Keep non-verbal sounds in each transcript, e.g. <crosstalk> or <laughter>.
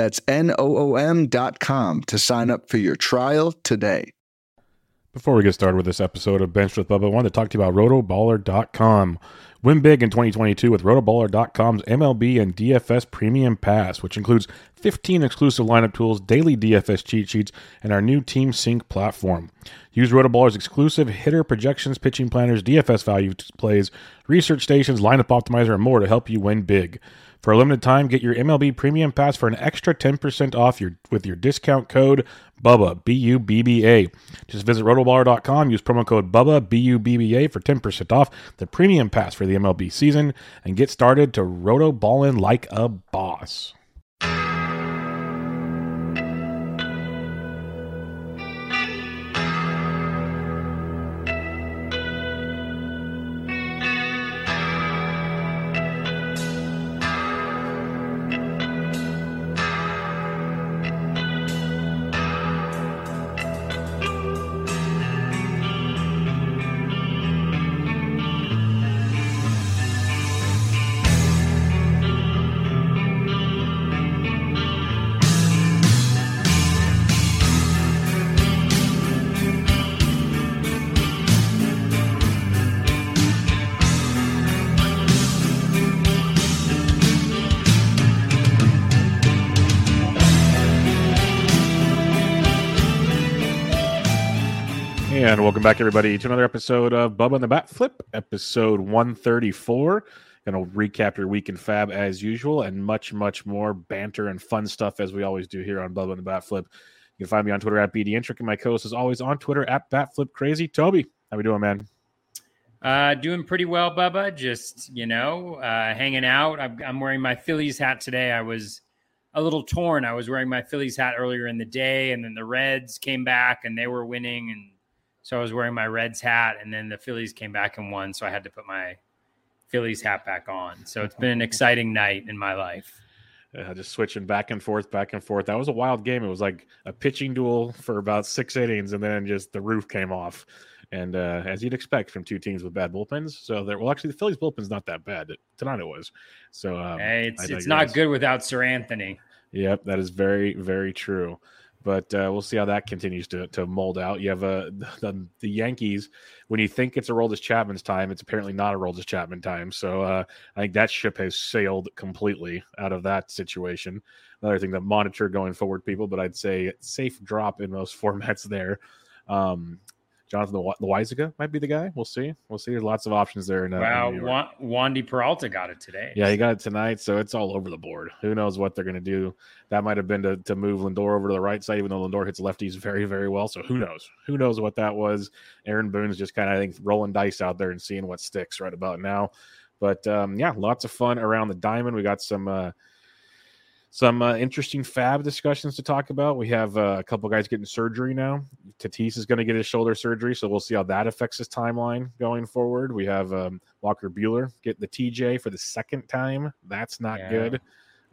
That's N O O M.com to sign up for your trial today. Before we get started with this episode of Benched with Bubba, I wanted to talk to you about rotoballer.com. Win big in 2022 with rotoballer.com's MLB and DFS Premium Pass, which includes 15 exclusive lineup tools, daily DFS cheat sheets, and our new Team Sync platform. Use Rotoballer's exclusive hitter projections, pitching planners, DFS value plays, research stations, lineup optimizer, and more to help you win big. For a limited time, get your MLB Premium Pass for an extra 10% off your with your discount code BUBBA, B U B B A. Just visit rotoballer.com, use promo code BUBBA, B U B B A for 10% off the Premium Pass for the MLB season, and get started to roto ballin' like a boss. And welcome back, everybody, to another episode of Bubba and the Bat Flip, episode 134. Going to recap your week in FAAB as usual, and much, much more banter and fun stuff as we always do here on Bubba and the Bat Flip. You can find me on Twitter at BDintric, and my co-host is always on Twitter at Batflip Crazy. Toby, how we doing, man? Uh, doing pretty well, Bubba. Just you know, uh, hanging out. I'm, I'm wearing my Phillies hat today. I was a little torn. I was wearing my Phillies hat earlier in the day, and then the Reds came back and they were winning, and so I was wearing my Reds hat, and then the Phillies came back and won, so I had to put my Phillies hat back on. So it's been an exciting night in my life. Uh, just switching back and forth, back and forth. That was a wild game. It was like a pitching duel for about six innings, and then just the roof came off. And uh, as you'd expect from two teams with bad bullpens, so there. Well, actually, the Phillies bullpen's not that bad tonight. It was. So um, hey, it's it's not good without Sir Anthony. Yep, that is very very true but uh, we'll see how that continues to, to mold out. You have uh, <laughs> the, the Yankees. When you think it's a Aroldis Chapman's time, it's apparently not a Aroldis Chapman time. So uh, I think that ship has sailed completely out of that situation. Another thing to monitor going forward, people. But I'd say safe drop in most <laughs> formats there. Um, Jonathan Loáisiga might be the guy. We'll see. We'll see. There's lots of options there. In, uh, wow, in Wandy Peralta got it today. Yeah, he got it tonight, so it's all over the board. Who knows what they're going to do? That might have been to, to move Lindor over to the right side, even though Lindor hits lefties very, very well. So who knows? Who knows what that was? Aaron Boone's just kind of, I think, rolling dice out there and seeing what sticks right about now. But um, yeah, lots of fun around the diamond. We got some. Uh, some uh, interesting FAAB discussions to talk about. We have uh, a couple guys getting surgery now. Tatis is going to get his shoulder surgery, so we'll see how that affects his timeline going forward. We have um, Walker Buehler get the TJ for the second time. That's not yeah. good.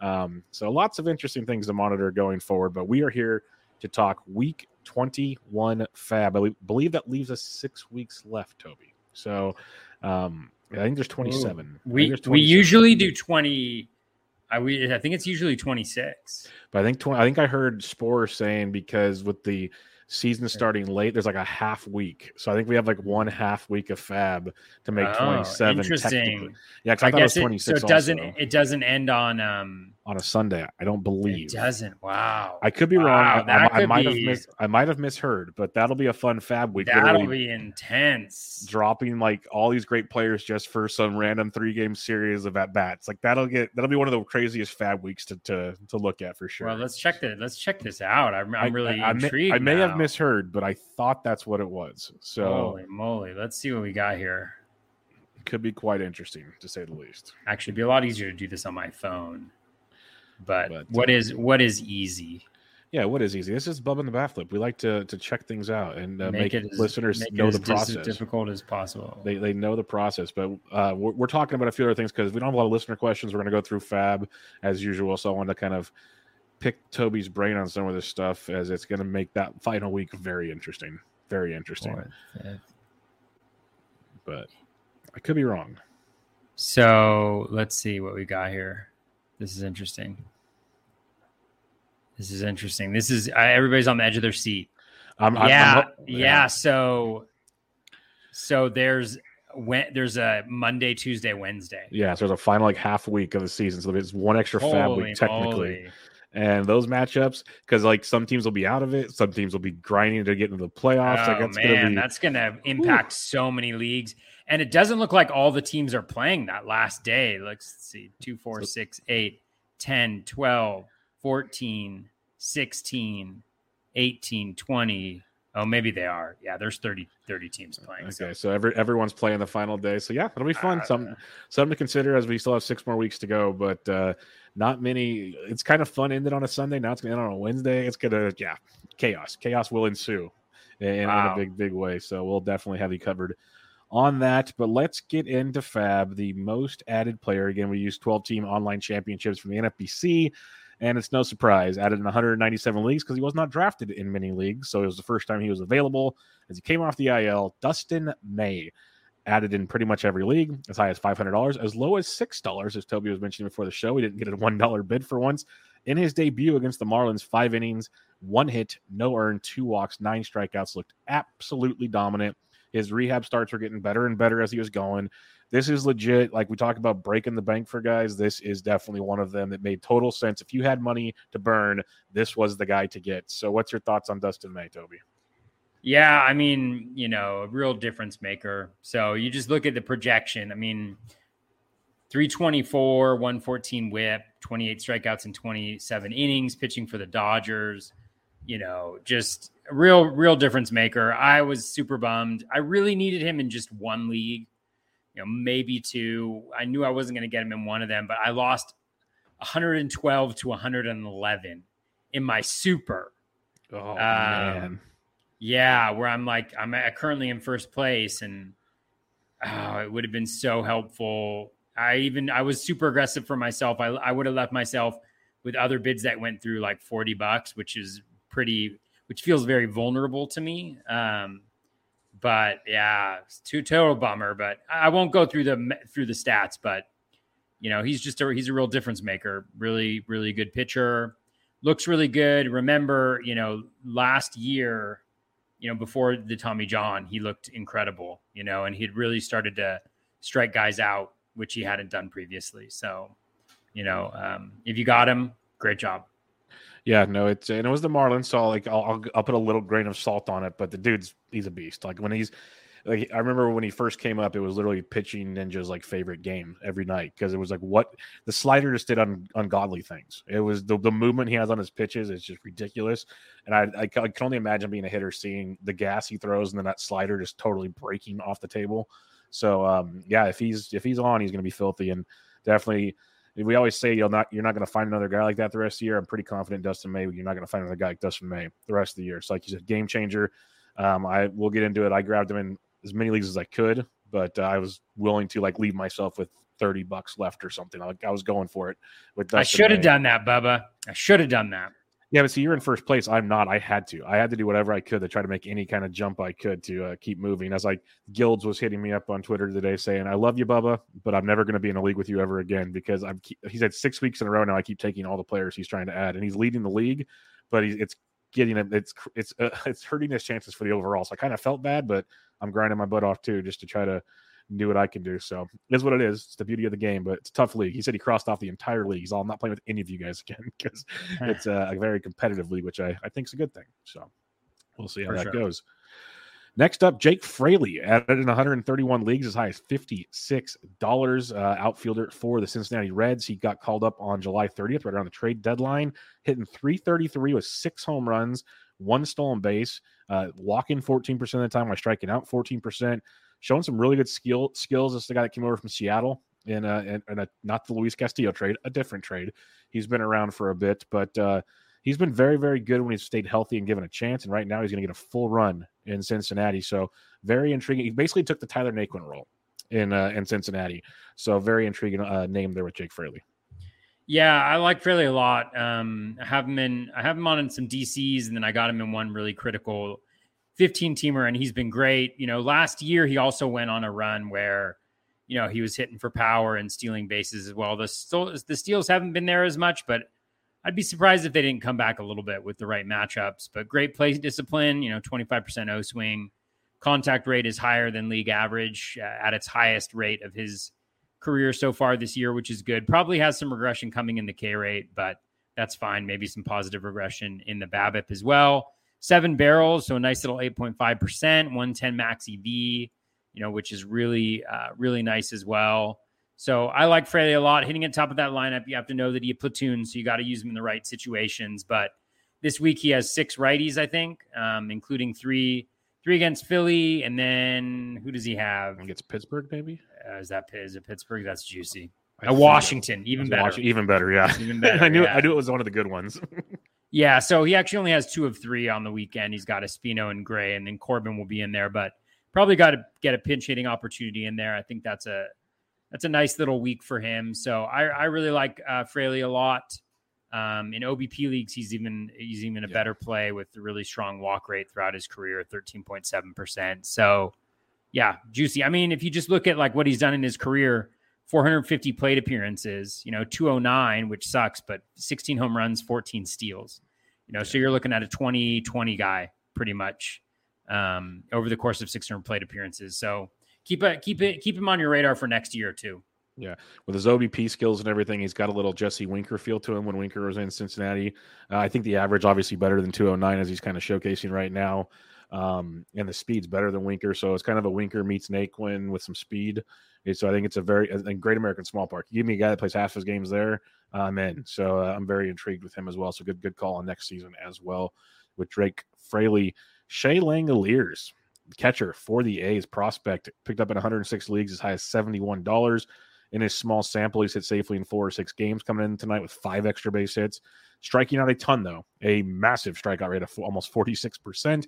Um, so lots of interesting things to monitor going forward. But we are here to talk Week 21 FAAB. I believe that leaves us six weeks left, Toby. So um, I think there's 27. We 27. we usually do 20 I we I think it's usually 26. But I think 20, I think I heard Spore saying because with the season starting late, there's like a half week. So I think we have like one half week of FAAB to make oh, 27. Interesting. Yeah, I, I guess it, was 26 so it doesn't also. it doesn't end on um on a Sunday. I don't believe it doesn't. Wow. I could be wow, wrong. I, I, I might be... have mis- I might have misheard, but that'll be a fun FAAB week. That'll be intense. Dropping like all these great players just for some random three game series of at bats. Like that'll get that'll be one of the craziest FAAB weeks to to, to look at for sure. Well, let's check this. Let's check this out. I'm, I'm really intrigued. I may, now. have misheard, but I thought that's what it was. So holy moly, let's see what we got here. Could be quite interesting to say the least. Actually, be a lot easier to do this on my phone. But, but what uh, is what is easy? Yeah, what is easy? This is Bub in the Bat Flip. We like to to check things out and uh, make, it as- listeners make know as the process. difficult as possible. They they know the process, but uh, we're, we're talking about a few other things because we don't have a lot of listener questions. We're going to go through FAAB as usual, so I wanted to kind of pick Toby's brain on some of this stuff as it's going to make that final week very interesting, very interesting. Fifth. But I could be wrong. So let's see what we got here. This is interesting. This is interesting. This is uh, everybody's on the edge of their seat. I'm, I'm- yeah, I'm- yeah. So, so there's when there's a Monday, Tuesday, Wednesday. yeah. So there's a final like half week of the season, so there's one extra FAAB Holy week technically. moly. And those matchups because like some teams will be out of it some teams will be grinding to get into the playoffs like Oh that's man, gonna be that's gonna impact so many leagues. And it doesn't look like all the teams are playing that last day. Let's see 2, 4, 6, 8, 10, 12, 14, 16, 18, 20. Oh, maybe they are. Yeah, there's 30, 30 teams playing. okay So. so every everyone's playing the final day. So yeah it'll be fun. Uh, some something to consider as we still have six more weeks to go but uh not many it's kind of fun ended on a sunday. Now it's gonna end on a wednesday. It's gonna yeah chaos. Chaos will ensue in, in a big big way. So we'll definitely have you covered on that. But let's get into FAAB the most added player. Again we use 12 team online championships from the nfbc and it's no surprise added in 197 leagues because he was not drafted in many leagues so it was the first time he was available as he came off the il dustin may added in pretty much every league as high as $500 as low as $6 as toby was mentioning before the show. He didn't get a $1 bid for once. In his debut against the marlins five innings one hit no earned two walks nine strikeouts looked absolutely dominant. His rehab starts were getting better and better as he was going this is legit like we talk about breaking the bank for guys this is definitely one of them that made total sense if you had money to burn this was the guy to get so what's your thoughts on dustin may toby Yeah, I mean, you know, a real difference maker. So you just look at the projection. I mean, 324, 114 whip, 28 strikeouts in 27 innings, pitching for the Dodgers. You know, just a real, real difference maker. I was super bummed. I really needed him in just one league, you know, maybe two. I knew I wasn't going to get him in one of them, but I lost 112 to 111 in my super. oh man. Yeah, where I'm like I'm currently in first place, and oh, it would have been so helpful. I even I was super aggressive for myself. I I would have left myself with other bids that went through like forty bucks, which is pretty, which feels very vulnerable to me. Um, but yeah, it's too total bummer. But I won't go through the through the stats. But you know, he's just a he's a real difference maker. Really, really good pitcher. Looks really good. Remember, you know, last year you know, before the Tommy John, he looked incredible, you know, and he'd really started to strike guys out, which he hadn't done previously. So, you know, um, if you got him, great job. Yeah, no, it's and it was the Marlins, so like I'll, I'll I'll put a little grain of salt on it, but the dude's he's a beast. Like when he's like I remember when he first came up, it was literally pitching ninja's like favorite game every night because it was like what the slider just did un, ungodly things. It was the, the movement he has on his pitches is just ridiculous, and I, I I can only imagine being a hitter seeing the gas he throws and then that slider just totally breaking off the table. So um, yeah, if he's if he's on, he's going to be filthy and definitely. We always say you're not you're not going to find another guy like that the rest of the year. I'm pretty confident Dustin May. You're not going to find another guy like Dustin May the rest of the year. So like you said, game changer. Um, I will get into it. I grabbed him in as many leagues as I could, but uh, I was willing to like leave myself with 30 bucks left or something. I, I was going for it with I should have done that, Bubba. I should have done that. Yeah, but see, you're in first place. I'm not. I had to. I had to do whatever I could to try to make any kind of jump I could to uh, keep moving. As like Guilds was hitting me up on Twitter today saying, "I love you, Bubba, but I'm never going to be in a league with you ever again because I'm." He's had six weeks in a row now. I keep taking all the players he's trying to add, and he's leading the league, but he's it's getting. It's it's uh, <laughs> it's hurting his chances for the overall. So I kind of felt bad, but I'm grinding my butt off too just to try to do what I can do. So it is what it is. It's the beauty of the game, but it's a tough league. He said he crossed off the entire league. He's all I'm not playing with any of you guys again <laughs> because it's a, a very competitive league, which I, I think is a good thing. So we'll see how For that sure. goes. Next up, Jake Fraley added in 131 leagues as high as $56. Uh, outfielder for the Cincinnati Reds. He got called up on July 30th, right around the trade deadline, hitting 333 with six home runs, one stolen base, uh, walking 14% of the time while striking out 14%. Showing some really good skill skills. This is the guy that came over from Seattle in a, in, in a not the Luis Castillo trade, a different trade. He's been around for a bit, but uh, he's been very, very good when he's stayed healthy and given a chance. And right now, he's going to get a full run in Cincinnati. So very intriguing. He basically took the Tyler Naquin role in uh, in Cincinnati. So very intriguing uh, name there with Jake Fraley. Yeah, I like Fraley a lot. Um, I have him in. I have him on in some DCs, and then I got him in one really critical 15 teamer, and he's been great. You know, last year he also went on a run where, you know, he was hitting for power and stealing bases as well. The the steals haven't been there as much, but I'd be surprised if they didn't come back a little bit with the right matchups. But great play discipline. You know, 25% O swing. Contact rate is higher than league average uh, at its highest rate of his career so far this year, which is good. Probably has some regression coming in the K rate, but that's fine. Maybe some positive regression in the BABIP as well. Seven barrels, so a nice little 8.5%, 110 max EV, you know, which is really, uh, really nice as well. So I like Fraley a lot. Hitting at top of that lineup, you have to know that he platoons, so you got to use him in the right situations. But this week he has six righties, I think, um, including three three against Philly, and then who does he have? Against Pittsburgh, maybe. Uh, is that is it Pittsburgh? That's juicy. Uh, Washington, even better. Washington, even better, yeah. Even better. <laughs> I knew yeah. I knew it was one of the good ones. <laughs> yeah, so he actually only has two of three on the weekend. He's got Espino and Gray, and then Corbin will be in there, but probably got to get a pinch hitting opportunity in there. I think that's a that's a nice little week for him. So I, I really like uh, Fraley a lot. Um, in OBP leagues, he's even he's even a yeah. better play with the really strong walk rate throughout his career, thirteen point seven percent. So, yeah, juicy. I mean, if you just look at like what he's done in his career, four hundred fifty plate appearances, you know, two oh nine, which sucks, but sixteen home runs, fourteen steals. You know, so you're looking at a 20-20 guy pretty much um, over the course of six hundred plate appearances. So keep it keep it keep him on your radar for next year too. Yeah, with his OBP skills and everything, he's got a little Jesse Winker feel to him when Winker was in Cincinnati. Uh, I think the average obviously better than 209 as he's kind of showcasing right now. Um, and the speed's better than Winker, so it's kind of a Winker meets Naquin with some speed. So I think it's a very a great American small park. Give me a guy that plays half his games there, I'm in. So uh, I'm very intrigued with him as well. So good good call on next season as well with Jake Fraley, Shea Langeliers catcher for the A's prospect picked up in 106 leagues as high as $71 in his small sample. He's hit safely in four or six games coming in tonight with five extra base hits. Striking out a ton, though, a massive strikeout rate of almost 46%.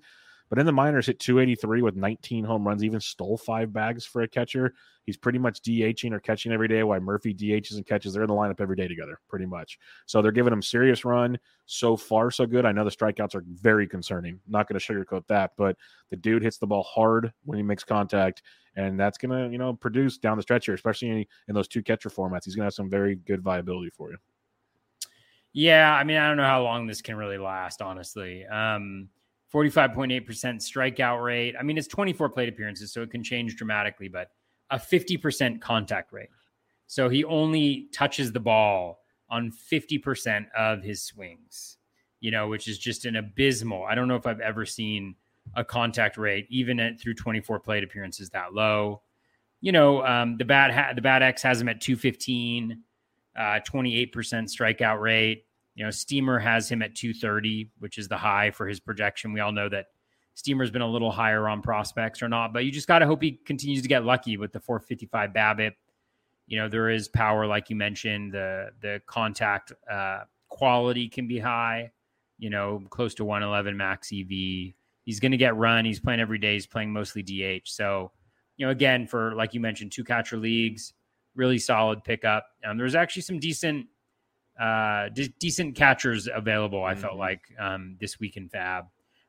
But in the minors, hit 283 with 19 home runs, even stole five bags for a catcher. He's pretty much DHing or catching every day, Why Murphy DHs and catches. They're in the lineup every day together, pretty much. So they're giving him serious run. So far, so good. I know the strikeouts are very concerning. Not going to sugarcoat that, but the dude hits the ball hard when he makes contact, and that's going to, you know, produce down the stretch here, especially in, in those two catcher formats. He's going to have some very good viability for you. Yeah, I mean, I don't know how long this can really last, honestly. Um, 45.8% strikeout rate. I mean, it's 24 plate appearances, so it can change dramatically, but a 50% contact rate. So he only touches the ball on 50% of his swings, you know, which is just an abysmal. I don't know if I've ever seen a contact rate, even at through 24 plate appearances, that low. You know, um, the bad ha- the BAT X has him at 215, uh, 28% strikeout rate. You know, Steamer has him at 230, which is the high for his projection. We all know that Steamer's been a little higher on prospects or not, but you just got to hope he continues to get lucky with the 455 BABIP. You know, there is power, like you mentioned. The the contact uh, quality can be high. You know, close to 111 max EV. He's going to get run. He's playing every day. He's playing mostly DH. So, you know, again, for like you mentioned, two catcher leagues, really solid pickup. Um, there's actually some decent uh, de- decent catchers available. I mm-hmm. felt like um, this week in FAAB.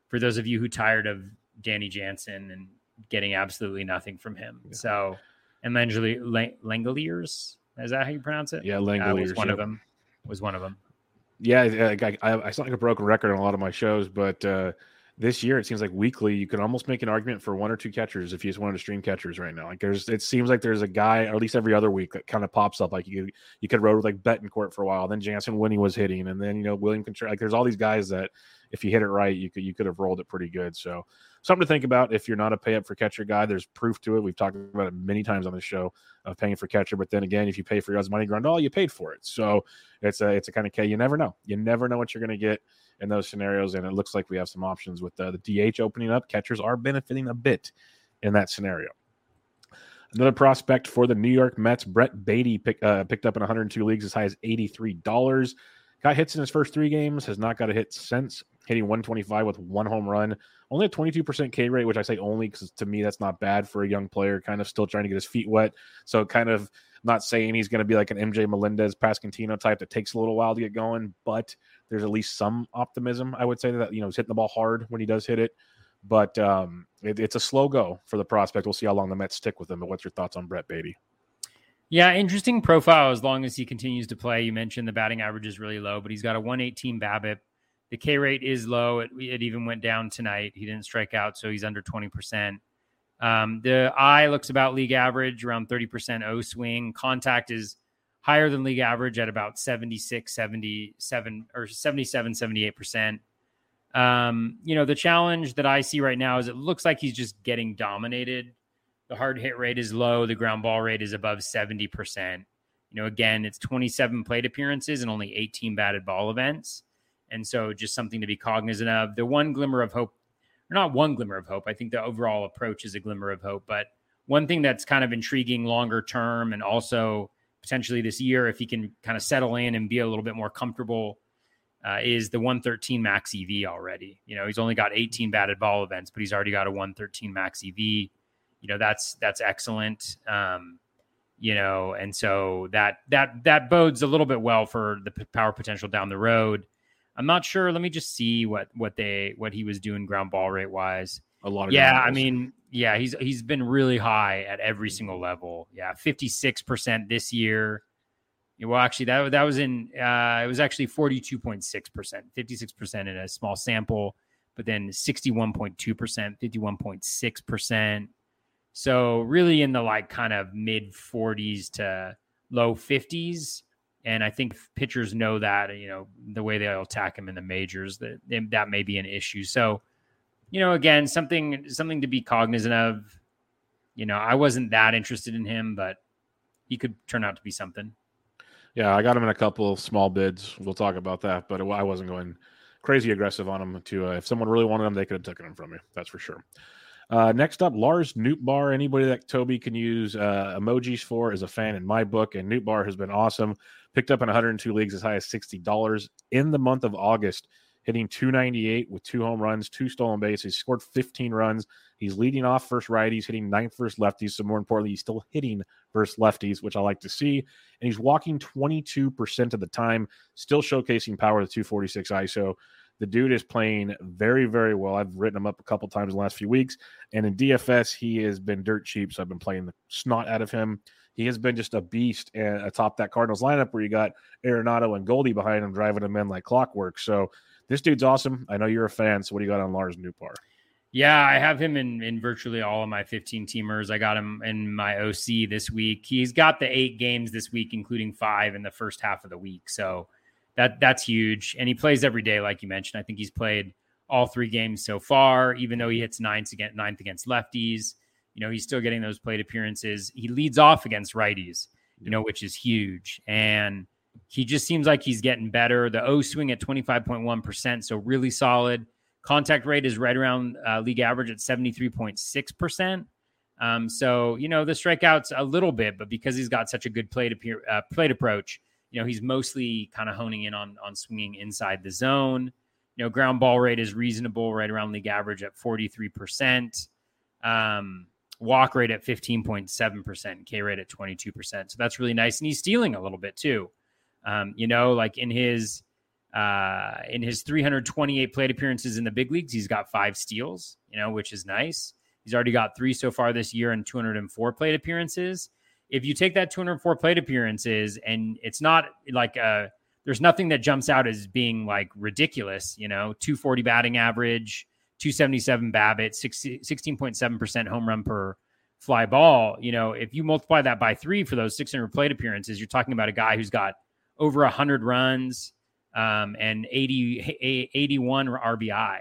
For those of you who tired of Danny Jansen and getting absolutely nothing from him, yeah. so and Langeliers, is that how you pronounce it? Yeah, Langeliers uh, was one of them. Was one of them. Yeah, I, I, I sound like a broken record on a lot of my shows, but uh, this year it seems like weekly you can almost make an argument for one or two catchers if you just wanted to stream catchers right now. Like there's it seems like there's a guy, or at least every other week, that kind of pops up. Like you you could rode with like Betancourt for a while, then Jansen when he was hitting, and then you know William Contreras. Like there's all these guys that if you hit it right, you could you could have rolled it pretty good. So something to think about if you're not a pay up for catcher guy. There's proof to it. We've talked about it many times on the show of paying for catcher. But then again, if you pay for your money Grandal, you paid for it. So it's a it's a kind of K. You never know. You never know what you're to get in those scenarios. And it looks like we have some options with the, the DH opening up. Catchers are benefiting a bit in that scenario. Another prospect for the New York Mets, Brett Baty, pick, uh, picked up in 102 leagues as high as $83. got hits in his first three games, has not got a hit since, hitting 125 with one home run. Only a 22% K rate, which I say only because to me that's not bad for a young player, kind of still trying to get his feet wet. So kind of not saying he's going to be like an MJ Melendez Pasquantino type that takes a little while to get going, but there's at least some optimism. I would say that you know he's hitting the ball hard when he does hit it, but um, it, it's a slow go for the prospect. We'll see how long the Mets stick with him. But what's your thoughts on Brett Baty? Yeah, interesting profile as long as he continues to play. You mentioned the batting average is really low, but he's got a 118 BABIP. The K rate is low. It, it even went down tonight. He didn't strike out, so he's under 20%. Um, the eye looks about league average, around 30% O swing. Contact is higher than league average at about 76, 77 or 77, 78%. Um, you know, the challenge that I see right now is it looks like he's just getting dominated. The hard hit rate is low, the ground ball rate is above 70%. You know, again, it's 27 plate appearances and only 18 batted ball events. And so just something to be cognizant of. The one glimmer of hope not one glimmer of hope. I think the overall approach is a glimmer of hope. But one thing that's kind of intriguing longer term and also potentially this year, if he can kind of settle in and be a little bit more comfortable, uh, is the 113 max EV already. You know, he's only got 18 batted ball events, but he's already got a 113 max EV. You know, that's that's excellent. Um, you know, and so that that that bodes a little bit well for the power potential down the road. I'm not sure. Let me just see what what they what he was doing ground ball rate wise. A lot of yeah. I mean, yeah, he's he's been really high at every single level. Yeah, 56 percent this year. Well, actually, that that was in uh, it was actually 42.6 percent, 56 percent in a small sample, but then 61.2 percent, 51.6 percent. So really in the like kind of mid 40s to low 50s and I think pitchers know that, you know, the way they'll attack him in the majors, that that may be an issue. So, you know, again, something something to be cognizant of. You know, I wasn't that interested in him, but he could turn out to be something. Yeah, I got him in a couple small bids. We'll talk about that, but I wasn't going crazy aggressive on him. To uh, if someone really wanted him, they could have taken him from me. That's for sure. Uh, next up, Lars Nootbaar. Anybody that Toby can use uh, emojis for is a fan in my book, and Nootbaar has been awesome. Picked up in 102 leagues as high as $60 in the month of August, hitting 298 with two home runs, two stolen bases. Scored 15 runs. He's leading off first righties, hitting ninth first lefties. So more importantly, he's still hitting first lefties, which I like to see. And he's walking 22% of the time, still showcasing power with 246 ISO. The dude is playing very, very well. I've written him up a couple times in the last few weeks. And in DFS, he has been dirt cheap. So I've been playing the snot out of him. He has been just a beast and atop that Cardinals lineup where you got Arenado and Goldie behind him driving him in like clockwork. So this dude's awesome. I know you're a fan. So what do you got on Lars Nootbaar? Yeah, I have him in in virtually all of my 15 teamers. I got him in my OC this week. He's got the eight games this week, including five in the first half of the week. So that that's huge. And he plays every day, like you mentioned. I think he's played all three games so far, even though he hits ninth against ninth against lefties. You know, he's still getting those plate appearances. He leads off against righties, you know, which is huge. And he just seems like he's getting better. The O swing at 25.1%, so really solid. Contact rate is right around uh, league average at 73.6%. Um, so, you know, the strikeouts a little bit, but because he's got such a good plate, appear, uh, plate approach, you know, he's mostly kind of honing in on on swinging inside the zone. You know, ground ball rate is reasonable, right around league average at 43%. Um, walk rate at 15.7%, K rate at 22%. So that's really nice. And he's stealing a little bit too. Um, you know, like in his uh in his 328 plate appearances in the big leagues, he's got five steals, you know, which is nice. He's already got three so far this year and 204 plate appearances if you take that 204 plate appearances and it's not like a, uh, there's nothing that jumps out as being like ridiculous, you know, 240 batting average, 277 BABIP, 16.7% home run per fly ball. You know, if you multiply that by three for those 600 plate appearances, you're talking about a guy who's got over 100 runs um, and 80, 81 RBI,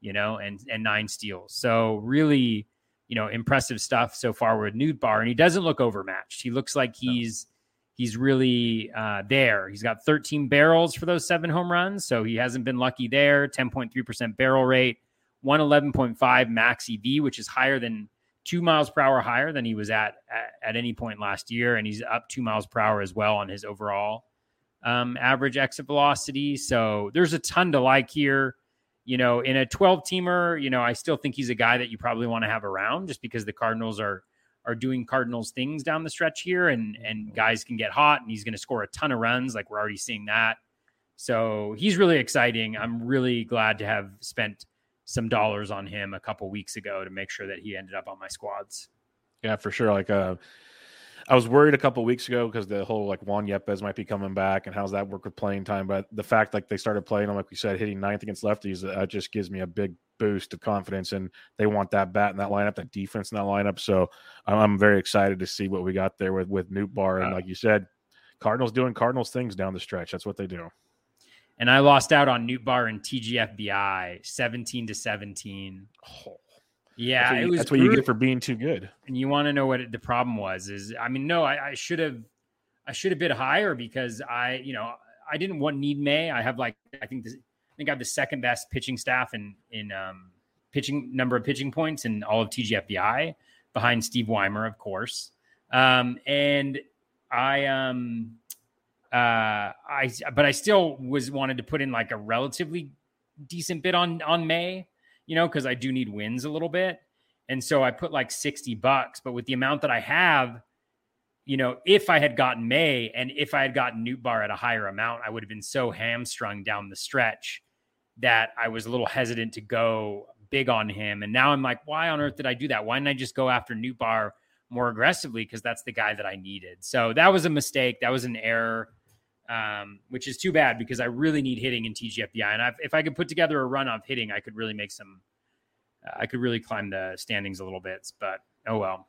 you know, and, and nine steals. So really, you know, impressive stuff so far with Nootbaar, and he doesn't look overmatched. He looks like he's no. he's really uh, there. He's got 13 barrels for those seven home runs, so he hasn't been lucky there. 10.3% barrel rate, 111.5 max EV, which is higher than two miles per hour higher than he was at, at, at any point last year, and he's up two miles per hour as well on his overall um, average exit velocity. So there's a ton to like here. You know, in a 12 teamer, you know, I still think he's a guy that you probably want to have around just because the Cardinals are are doing Cardinals things down the stretch here and and guys can get hot and he's going to score a ton of runs like we're already seeing that. So he's really exciting. I'm really glad to have spent some dollars on him a couple weeks ago to make sure that he ended up on my squads. Yeah, for sure. Like uh I was worried a couple weeks ago because the whole like Juan Yepez might be coming back and how's that work with playing time. But the fact like they started playing him, like we said, hitting ninth against lefties, that just gives me a big boost of confidence. And they want that bat in that lineup, that defense in that lineup. So I'm very excited to see what we got there with with Nootbaar. And like you said, Cardinals doing Cardinals things down the stretch. That's what they do. And I lost out on Nootbaar and TGFBI 17 to 17. Oh. Yeah, that's what, you, that's what you, get for being too good. And you want to know what the problem was? Is I mean, no, I, I should have, I should have bid higher because I, you know, I didn't want need May. I have like, I think, this, I think I have the second best pitching staff in in um, pitching number of pitching points in all of TGFBI, behind Steve Weimer, of course. Um, and I, um, uh, I, but I still was wanted to put in like a relatively decent bid on on May you know, because I do need wins a little bit. And so I put like 60 bucks, but with the amount that I have, you know, if I had gotten May and if I had gotten Nootbaar at a higher amount, I would have been so hamstrung down the stretch that I was a little hesitant to go big on him. And now I'm like, why on earth did I do that? Why didn't I just go after Nootbaar more aggressively? Because that's the guy that I needed. So that was a mistake. That was an error um, which is too bad because I really need hitting in TGFBI. And I've, if I could put together a run of hitting, I could really make some. Uh, I could really climb the standings a little bit. But oh well.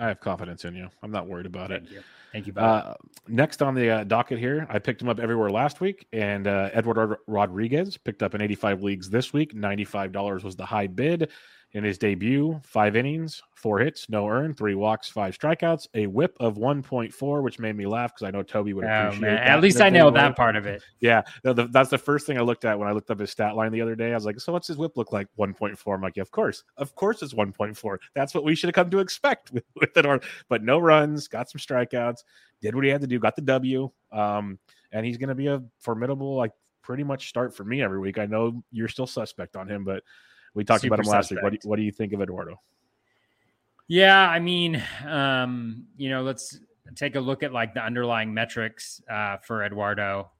I have confidence in you. I'm not worried about it. Thank it. You. Thank you. Uh, next on the uh, docket here, I picked him up everywhere last week, and uh, Eduardo Rodriguez picked up in 85 leagues this week. $95 was the high bid in his debut. Five innings, four hits, no earn, three walks, five strikeouts, a whip of 1.4, which made me laugh because I know Toby would oh, appreciate that. At least I know that part of it. Yeah, the, the, that's the first thing I looked at when I looked up his stat line the other day. I was like, so what's his whip look like? 1.4. I'm like, yeah, of course. Of course it's 1.4. That's what we should have come to expect <laughs> with, with it. But no runs, got some strikeouts, did what he had to do, got the W. Um, and he's going to be a formidable, like, pretty much start for me every week. I know you're still suspect on him, but we talked Super about him last suspect. week. What do, what do you think of Eduardo? Yeah, I mean, um, you know, let's take a look at like the underlying metrics uh, for Eduardo.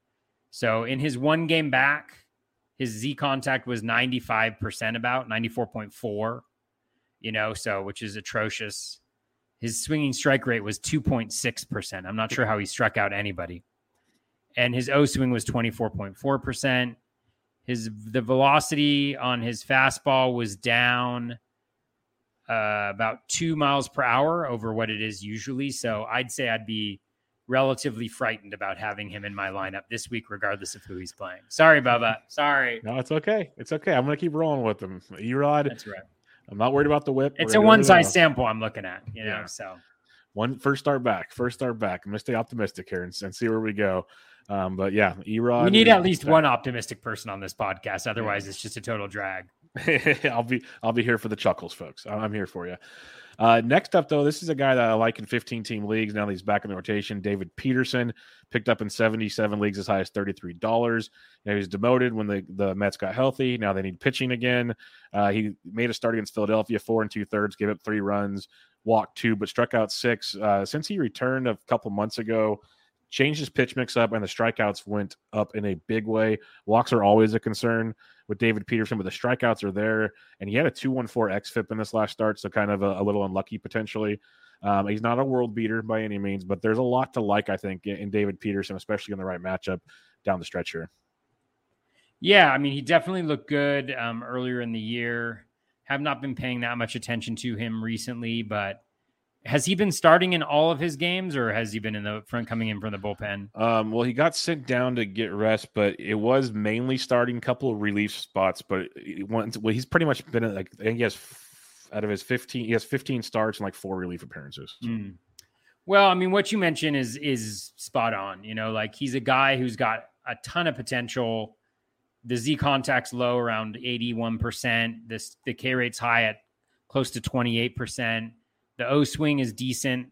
So in his one game back, his Z contact was 95% about 94.4, you know, so which is atrocious. His swinging strike rate was 2.6%. I'm not sure how he struck out anybody. And his O swing was 24.4%. His the velocity on his fastball was down uh, about two miles per hour over what it is usually. So I'd say I'd be relatively frightened about having him in my lineup this week, regardless of who he's playing. Sorry, Bubba. <laughs> Sorry. No, it's okay. It's okay. I'm gonna keep rolling with him. Erod. That's right. I'm not worried about the whip. It's a one size sample I'm looking at, you know. Yeah. So one first start back, first start back. I'm gonna stay optimistic here and, and see where we go. Um, but yeah, Erod. We need at least one optimistic person on this podcast. Otherwise, yeah. it's just a total drag. <laughs> I'll be I'll be here for the chuckles, folks. I'm here for you. Uh, next up, though, this is a guy that I like in 15 team leagues. Now that he's back in the rotation, David Peterson picked up in 77 leagues as high as $33. Now he was demoted when the, the Mets got healthy. Now they need pitching again. Uh, he made a start against Philadelphia, four and two thirds, gave up three runs, walked two, but struck out six. Uh, since he returned a couple months ago, changed his pitch mix up, and the strikeouts went up in a big way. Walks are always a concern with David Peterson, but the strikeouts are there. And he had a 214 XFIP in this last start, so kind of a, a little unlucky potentially. Um, he's not a world beater by any means, but there's a lot to like, I think, in David Peterson, especially in the right matchup down the stretch here. Yeah, I mean, he definitely looked good um, earlier in the year. Have not been paying that much attention to him recently, but has he been starting in all of his games, or has he been in the front coming in from the bullpen? Um, well, he got sent down to get rest, but it was mainly starting a couple of relief spots. But once, well, he's pretty much been like I think he has out of his fifteen, he has fifteen starts and like four relief appearances. Mm. Well, I mean, what you mentioned is is spot on. You know, like he's a guy who's got a ton of potential. The Z contact's low around eighty one percent. This the K rate's high at close to twenty eight percent the O swing is decent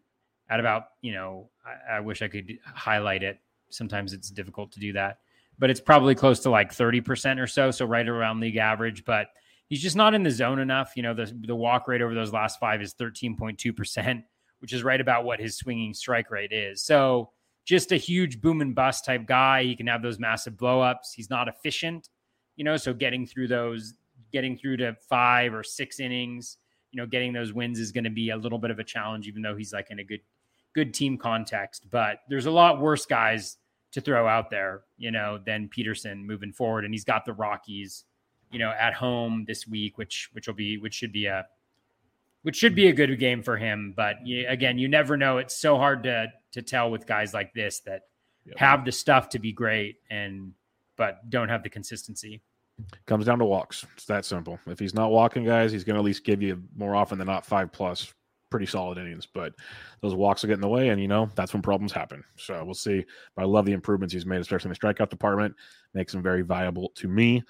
at about, you know, I, I wish I could highlight it. sometimes it's difficult to do that. But it's probably close to like 30% or so. So right around league average. But he's just not in the zone enough. You know, the, the walk rate over those last five is 13.2%, which is right about what his swinging strike rate is. So just a huge boom and bust type guy. He can have those massive blowups. He's not efficient, you know, so getting through those, getting through to five or six innings, you know, getting those wins is going to be a little bit of a challenge, even though he's like in a good, good team context. But there's a lot worse guys to throw out there, you know, than Peterson moving forward. And he's got the Rockies, you know, at home this week, which which will be which should be a which should be a good game for him. But you, again, you never know. It's so hard to to tell with guys like this that yep. have the stuff to be great and but don't have the consistency. Comes down to walks. It's that simple. If he's not walking guys, he's going to at least give you more often than not five plus pretty solid innings, but those walks will get in the way, and you know that's when problems happen. So we'll see. But I love the improvements he's made, especially in the strikeout department. Makes him very viable to me.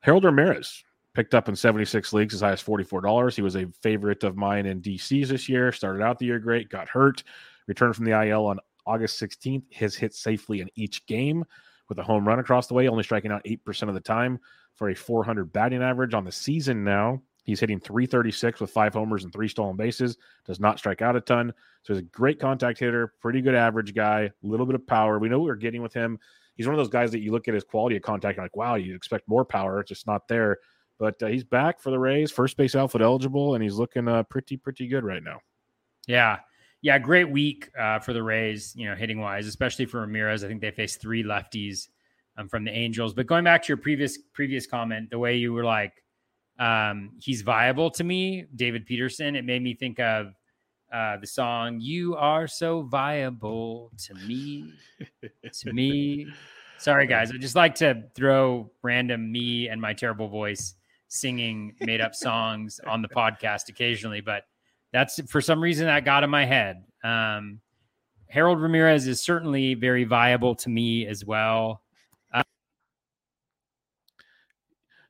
Harold Ramirez picked up in 76 leagues as high as $44. He was a favorite of mine in DCs this year. Started out the year great, got hurt, returned from the IL on August 16th. Has hit safely in each game with a home run across the way, only striking out 8% of the time for a 400 batting average on the season now. He's hitting 336 with five homers and three stolen bases. Does not strike out a ton. So he's a great contact hitter, pretty good average guy, a little bit of power. We know what we're getting with him. He's one of those guys that you look at his quality of contact and like, wow, you expect more power. It's just not there. But uh, he's back for the Rays, first base outfield eligible, and he's looking uh, pretty, pretty good right now. Yeah. Yeah. Great week uh, for the Rays, you know, hitting wise, especially for Ramirez. I think they faced three lefties um, from the Angels. But going back to your previous previous comment, the way you were like, um, he's viable to me, David Peterson. It made me think of uh, the song "You Are So Viable to Me." to me, <laughs> sorry guys, I just like to throw random me and my terrible voice singing made up <laughs> songs on the podcast occasionally, but that's for some reason that got in my head. Um, Harold Ramirez is certainly very viable to me as well.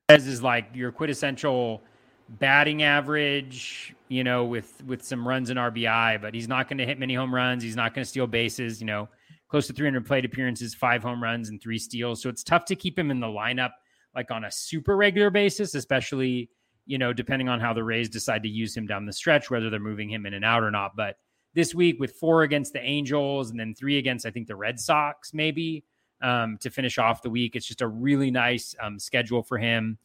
Is like your quintessential batting average, you know, with with some runs and RBI, but he's not going to hit many home runs. He's not going to steal bases. You know, close to 300 plate appearances, five home runs, and three steals. So it's tough to keep him in the lineup like on a super regular basis, especially you know depending on how the Rays decide to use him down the stretch, whether they're moving him in and out or not. But this week with four against the Angels and then three against I think the Red Sox, maybe um, to finish off the week. It's just a really nice um, schedule for him.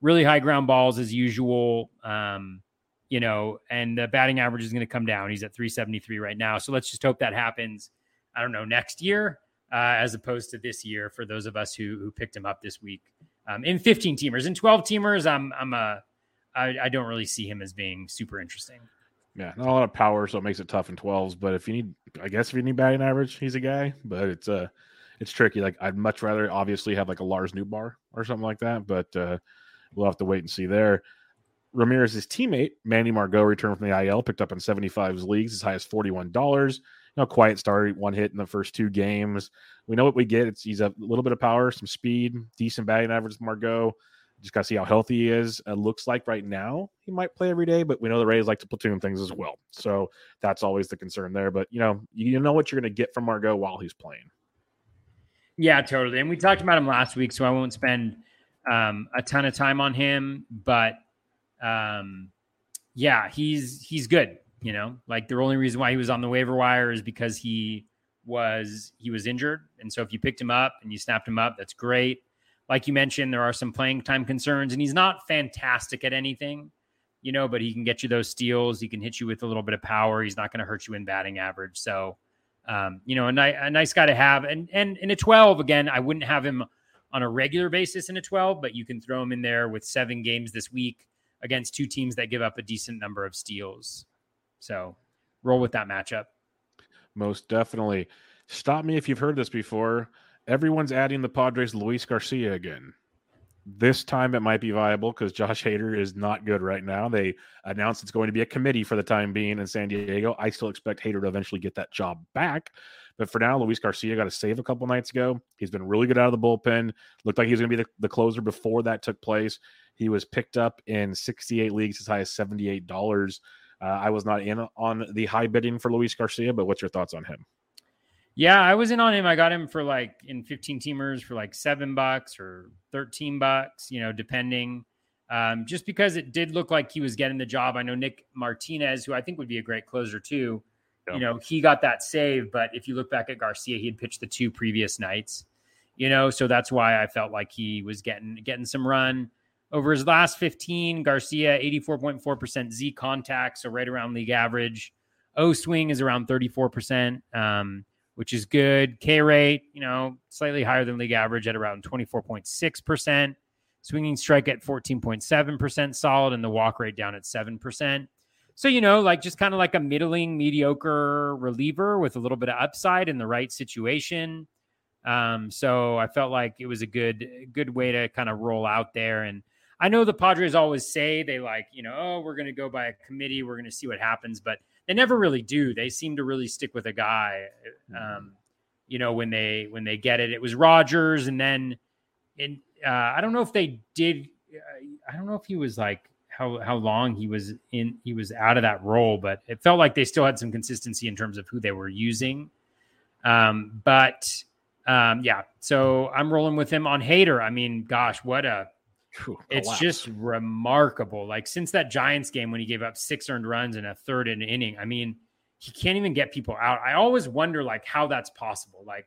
Really high ground balls as usual. Um, you know, and the batting average is going to come down. He's at 373 right now. So let's just hope that happens. I don't know next year uh, as opposed to this year for those of us who who picked him up this week. Um, in 15 teamers, in 12 teamers, I'm I'm a I, I don't really see him as being super interesting. Yeah, not a lot of power, so it makes it tough in 12s. But if you need, I guess if you need batting average, he's a guy. But it's uh it's tricky. Like I'd much rather obviously have like a Lars Nootbaar or something like that, but uh, we'll have to wait and see there. Ramirez's teammate Manny Margot returned from the IL, picked up in 75 leagues as high as forty-one dollars. You know, quiet start, one hit in the first two games. We know what we get. It's he's a little bit of power, some speed, decent batting average. Margot. Just got to see how healthy he is. It looks like right now he might play every day, but we know the Rays like to platoon things as well. So that's always the concern there. But you know, you know what you're going to get from Margot while he's playing. Yeah, totally. And we talked about him last week, so I won't spend um, a ton of time on him. But um, yeah, he's he's good. You know, like the only reason why he was on the waiver wire is because he was he was injured, and so if you picked him up and you snapped him up, that's great. Like you mentioned, there are some playing time concerns, and he's not fantastic at anything, you know, but he can get you those steals. He can hit you with a little bit of power. He's not going to hurt you in batting average. So um, you know, a, ni- a nice guy to have. And and in a 12, again, I wouldn't have him on a regular basis in a 12, but you can throw him in there with seven games this week against two teams that give up a decent number of steals. So roll with that matchup. Most definitely. Stop me if you've heard this before. Everyone's adding the Padres Luis Garcia again. This time it might be viable because Josh Hader is not good right now. They announced it's going to be a committee for the time being in San Diego. I still expect Hader to eventually get that job back. But for now, Luis Garcia got a save a couple nights ago. He's been really good out of the bullpen. Looked like he was going to be the, the closer before that took place. He was picked up in 68 leagues as high as $78. Uh, I was not in on the high bidding for Luis Garcia, but what's your thoughts on him? Yeah, I was in on him. I got him for like in 15 teamers for like seven bucks or 13 bucks, you know, depending. Um, just because it did look like he was getting the job. I know Nick Martinez, who I think would be a great closer too. Yeah. You know, he got that save, but if you look back at Garcia, he had pitched the two previous nights. You know, so that's why I felt like he was getting getting some run over his last 15. Garcia 84.4% Z contact, so right around league average. O swing is around 34%. Um, which is good. K rate, you know, slightly higher than league average at around 24.6%. Swinging strike at 14.7%, solid, and the walk rate down at 7%. So, you know, like just kind of like a middling, mediocre reliever with a little bit of upside in the right situation. Um, so I felt like it was a good, good way to kind of roll out there. And I know the Padres always say they like, you know, oh, we're going to go by a committee, we're going to see what happens. But they never really do. They seem to really stick with a guy. Mm-hmm. Um, you know, when they when they get it, it was Rogers, and then in uh, I don't know if they did. Uh, I don't know if he was like how how long he was in he was out of that role, but it felt like they still had some consistency in terms of who they were using. Um, but um, yeah, so I'm rolling with him on Hader. I mean, gosh, what a it's just remarkable. Like since that Giants game when he gave up six earned runs in a third an inning, I mean, he can't even get people out. I always wonder like how that's possible. Like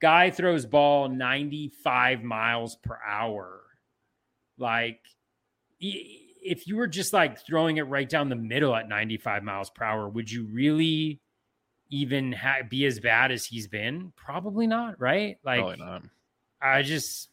guy throws ball 95 miles per hour. Like if you were just like throwing it right down the middle at 95 miles per hour, would you really even ha- be as bad as he's been? Probably not, right? Like Probably not. I just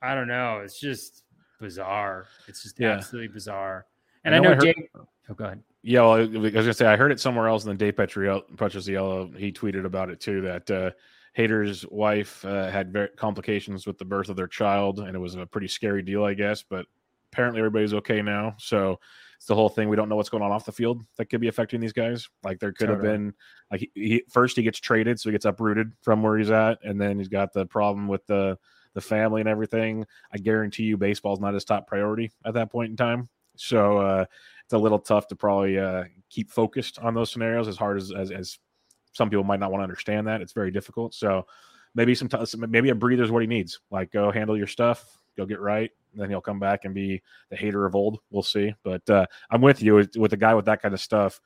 I don't know. It's just bizarre. It's just yeah. absolutely bizarre. And I know, I know I heard, Dave. Oh, go ahead. Yeah, well, I was gonna say I heard it somewhere else, and then Dave Petriello he tweeted about it too. That uh, Hader's wife uh, had very complications with the birth of their child, and it was a pretty scary deal, I guess. But apparently, everybody's okay now. So it's the whole thing. We don't know what's going on off the field that could be affecting these guys. Like there could totally. have been like he, he, first he gets traded, so he gets uprooted from where he's at, and then he's got the problem with the the family and everything, I guarantee you baseball's not his top priority at that point in time. So uh, it's a little tough to probably uh, keep focused on those scenarios as hard as, as, as some people might not want to understand that. It's very difficult. So maybe some t- maybe a breather is what he needs. Like go handle your stuff, go get right, then he'll come back and be the Hader of old. We'll see. But uh, I'm with you with, with a guy with that kind of stuff.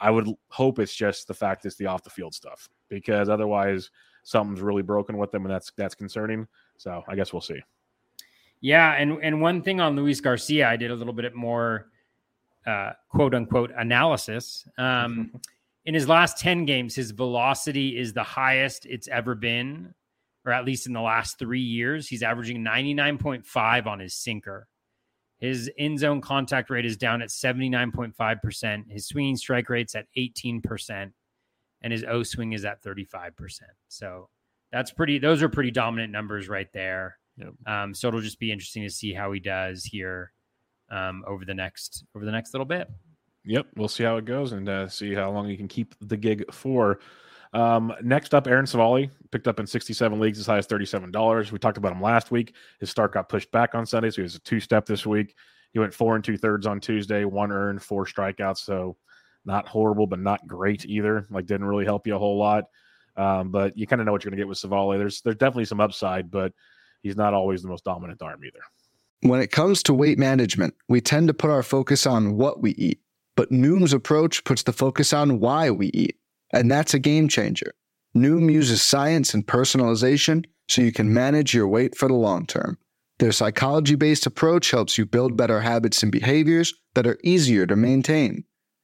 I would hope it's just the fact it's the off the field stuff because otherwise something's really broken with them and that's that's concerning. So I guess we'll see. Yeah, and and one thing on Luis Garcia, I did a little bit more uh, quote unquote analysis. Um, <laughs> in his last ten games, his velocity is the highest it's ever been, or at least in the last three years. He's averaging ninety nine point five on his sinker. His in zone contact rate is down at 79.5%. His swinging strike rate's at 18%. And his O swing is at 35%. So that's pretty. Those are pretty dominant numbers right there. Yep. Um, so it'll just be interesting to see how he does here um, over the next over the next little bit. Yep, we'll see how it goes and uh, see how long he can keep the gig for. Um, next up, Aaron Civale picked up in 67 leagues as high as $37. We talked about him last week. His start got pushed back on Sunday, so he was a two step this week. He went four and two thirds on Tuesday, one earned, four strikeouts. So not horrible, but not great either. Like didn't really help you a whole lot. Um, but you kind of know what you're going to get with Civale. There's there's definitely some upside, but he's not always the most dominant arm either. When it comes to weight management, we tend to put our focus on what we eat, but Noom's approach puts the focus on why we eat, and that's a game changer. Noom uses science and personalization so you can manage your weight for the long term. Their psychology based approach helps you build better habits and behaviors that are easier to maintain.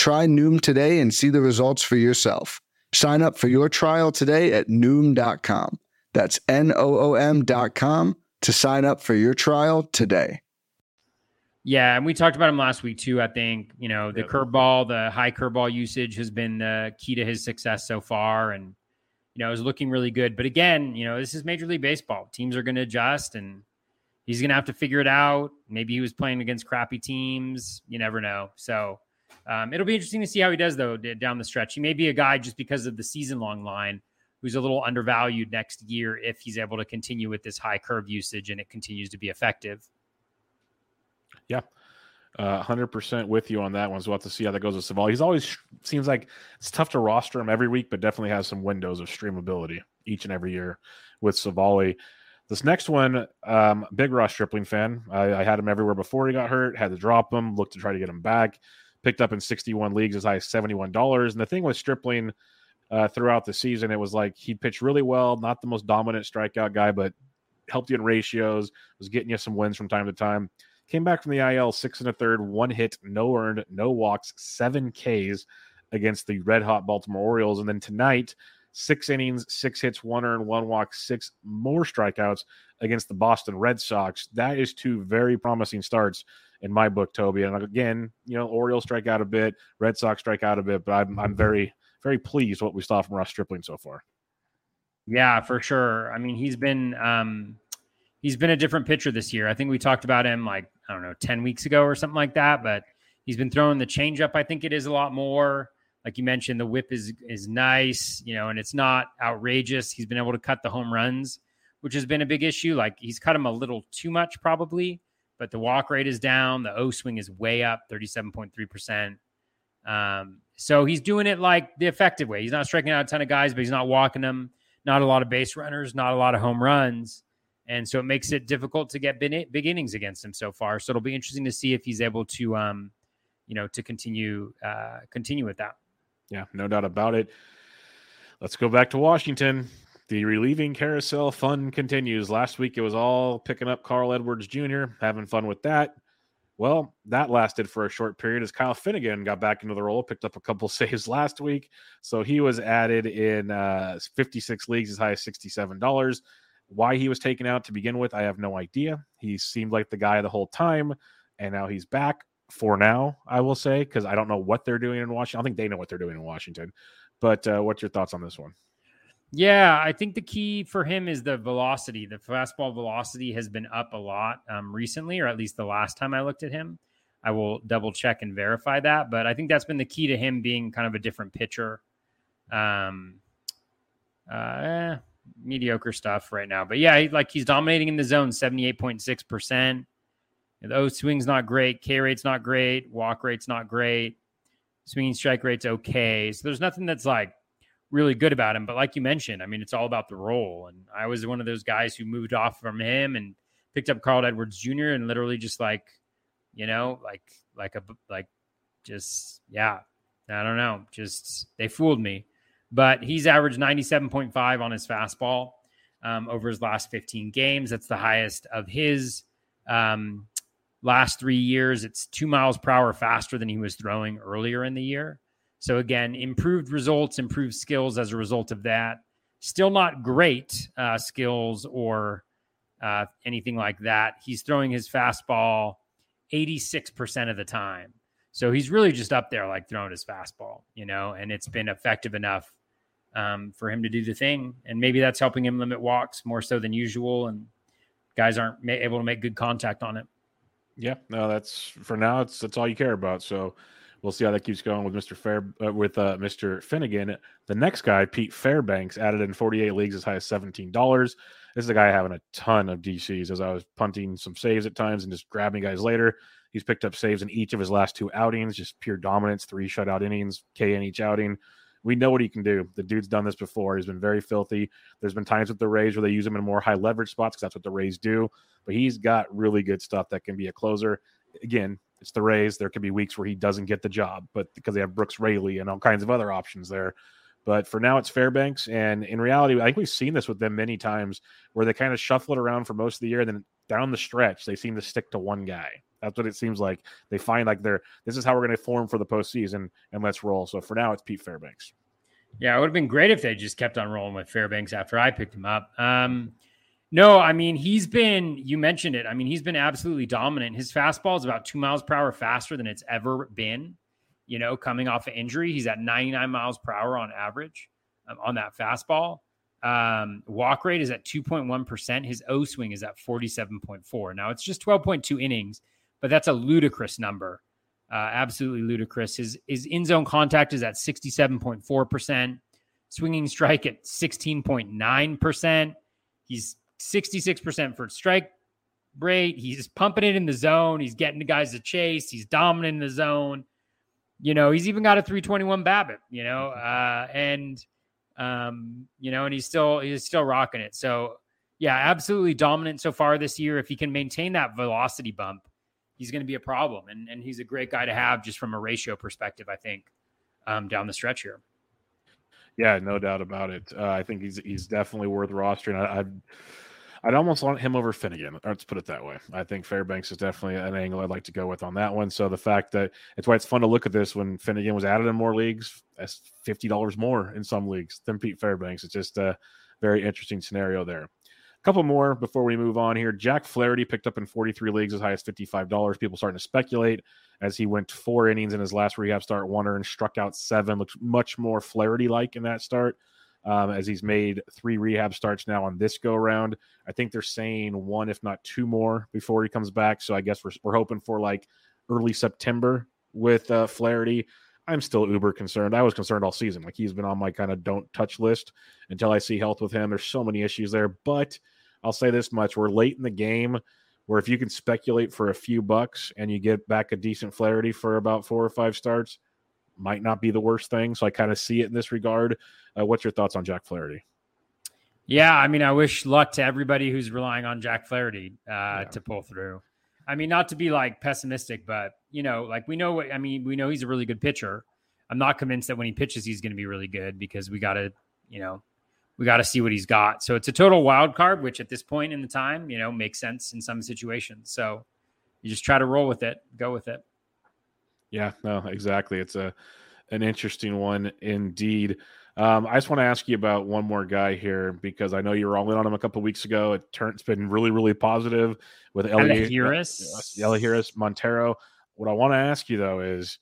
Try Noom today and see the results for yourself. Sign up for your trial today at Noom.com. That's N O O M.com to sign up for your trial today. Yeah, and we talked about him last week too. I think you know the yep. curveball, the high curveball usage has been the key to his success so far, and you know, is looking really good. But again, you know, this is Major League Baseball. Teams are going to adjust and he's going to have to figure it out. Maybe he was playing against crappy teams. You never know. So um, it'll be interesting to see how he does, though, down the stretch. He may be a guy just because of the season long line who's a little undervalued next year if he's able to continue with this high curve usage and it continues to be effective. Yeah. Uh, 100% with you on that one. So we'll have to see how that goes with Civale. He's always seems like it's tough to roster him every week, but definitely has some windows of streamability each and every year with Civale. This next one, um, big Ross Stripling fan. I, I, had him everywhere before he got hurt, had to drop him, looked to try to get him back. Picked up in 61 leagues as high as $71. And the thing with Stripling uh, throughout the season, it was like he pitched really well, not the most dominant strikeout guy, but helped you in ratios, was getting you some wins from time to time. Came back from the IL, six and a third, one hit, no earned, no walks, seven Ks against the red hot Baltimore Orioles. And then tonight, six innings, six hits, one earned, one walk, six more strikeouts against the Boston Red Sox. That is two very promising starts in my book, Toby. And again, you know, Orioles strike out a bit, Red Sox strike out a bit, but I'm, I'm very, very pleased what we saw from Ross Stripling so far. Yeah, for sure. I mean, he's been um, he's been a different pitcher this year. I think we talked about him like I don't know, 10 weeks ago or something like that, but he's been throwing the changeup. I think it is a lot more. Like you mentioned, the whip is is nice, you know, and it's not outrageous. He's been able to cut the home runs, which has been a big issue. Like he's cut them a little too much, probably, but the walk rate is down. The O swing is way up, 37.3%. Um, so he's doing it like the effective way. He's not striking out a ton of guys, but he's not walking them. Not a lot of base runners, not a lot of home runs. And so it makes it difficult to get big innings against him so far. So it'll be interesting to see if he's able to, um, you know, to continue uh, continue with that. Yeah, no doubt about it. Let's go back to Washington. The relieving carousel fun continues. Last week it was all picking up Carl Edwards Jr., having fun with that. Well, that lasted for a short period as Kyle Finnegan got back into the role, picked up a couple <laughs> saves last week. So he was added in uh, 56 leagues as high as $67. Why he was taken out to begin with, I have no idea. He seemed like the guy the whole time, and now he's back for now, I will say, because I don't know what they're doing in Washington. I think they know what they're doing in Washington. But uh, what's your thoughts on this one? Yeah, I think the key for him is the velocity. The fastball velocity has been up a lot um, recently, or at least the last time I looked at him. I will double check and verify that, but I think that's been the key to him being kind of a different pitcher. Um, uh, eh, mediocre stuff right now. But yeah, he, like he's dominating in the zone, 78.6%. The O swing's not great. K rate's not great. Walk rate's not great. Swinging strike rate's okay. So there's nothing that's like really good about him. But like you mentioned, I mean, it's all about the role. And I was one of those guys who moved off from him and picked up Carl Edwards Jr. and literally just like, you know, like, like a, like, just, yeah, I don't know. Just, they fooled me but he's averaged 97.5 on his fastball um, over his last 15 games. That's the highest of his um, last three years. It's two miles per hour faster than he was throwing earlier in the year. So, again, improved results, improved skills as a result of that. Still not great uh, skills or uh, anything like that. He's throwing his fastball 86% of the time. So he's really just up there, like throwing his fastball, you know, and it's been effective enough um, for him to do the thing. And maybe that's helping him limit walks more so than usual. And guys aren't ma- able to make good contact on it. Yeah, no, that's for now. It's that's all you care about. So we'll see how that keeps going with Mr. Fair uh, with uh, Mr. Finnegan. The next guy, Pete Fairbanks, added in 48 leagues as high as $17. This is a guy having a ton of DCs as I was punting some saves at times and just grabbing guys later. He's picked up saves in each of his last two outings, just pure dominance, three shutout innings, K in each outing we know what he can do. The dude's done this before. He's been very filthy. There's been times with the Rays where they use him in more high leverage spots because that's what the Rays do. But he's got really good stuff that can be a closer. Again, it's the Rays. There could be weeks where he doesn't get the job, but because they have Brooks Raley and all kinds of other options there. But for now, it's Fairbanks. And in reality, I think we've seen this with them many times where they kind of shuffle it around for most of the year. And then down the stretch, they seem to stick to one guy. That's what it seems like. They find like they're this is how we're going to form for the postseason, and let's roll. So for now, it's Pete Fairbanks. Yeah, it would have been great if they just kept on rolling with Fairbanks after I picked him up. Um, no, I mean he's been. You mentioned it. I mean he's been absolutely dominant. His fastball is about two miles per hour faster than it's ever been. You know, coming off an injury, he's at 99 miles per hour on average. um, on that fastball. Um, walk rate is at 2.1%. His O swing is at 47.4. Now it's just 12.2 innings, but that's a ludicrous number. Uh, absolutely ludicrous. His, his in zone contact is at 67.4%, swinging strike at 16.9%. He's 66% for strike rate. He's pumping it in the zone. He's getting the guys to chase. He's dominant in the zone. You know, he's even got a 321 BABIP, you know, uh, and um, you know, and he's still he's still rocking it. So yeah, absolutely dominant so far this year. If he can maintain that velocity bump, he's going to be a problem. And and he's a great guy to have just from a ratio perspective, I think, um, down the stretch here. Yeah, no doubt about it. Uh, I think he's he's definitely worth rostering. I, I'd I'd almost want him over Finnegan. Let's put it that way. I think Fairbanks is definitely an angle I'd like to go with on that one. So the fact that it's why it's fun to look at this when Finnegan was added in more leagues, that's fifty dollars more in some leagues than Pete Fairbanks. It's just a very interesting scenario there. A couple more before we move on here. Jack Flaherty picked up in 43 leagues as high as $55. People starting to speculate as he went four innings in his last rehab start, one earned, struck out seven. Looks much more Flaherty like in that start um, as he's made three rehab starts now on this go round. I think they're saying one, if not two more, before he comes back. So I guess we're, we're hoping for like early September with uh, Flaherty. I'm still uber concerned. I was concerned all season. Like he's been on my kind of don't touch list until I see health with him. There's so many issues there. But I'll say this much we're late in the game where if you can speculate for a few bucks and you get back a decent Flaherty for about four or five starts, might not be the worst thing. So I kind of see it in this regard. Uh, what's your thoughts on Jack Flaherty? Yeah, I mean, I wish luck to everybody who's relying on Jack Flaherty uh, yeah. to pull through. I mean, not to be like pessimistic, but you know, like we know what I mean. We know he's a really good pitcher. I'm not convinced that when he pitches, he's going to be really good because we got to, you know, we got to see what he's got. So it's a total wild card, which at this point in the time, you know, makes sense in some situations. So you just try to roll with it, go with it. Yeah, no, exactly. It's a an interesting one indeed. Um, I just want to ask you about one more guy here because I know you were all in on him a couple weeks ago. It turned, it's been really, really positive with Elehuris, Elehuris Montero. What I want to ask you though is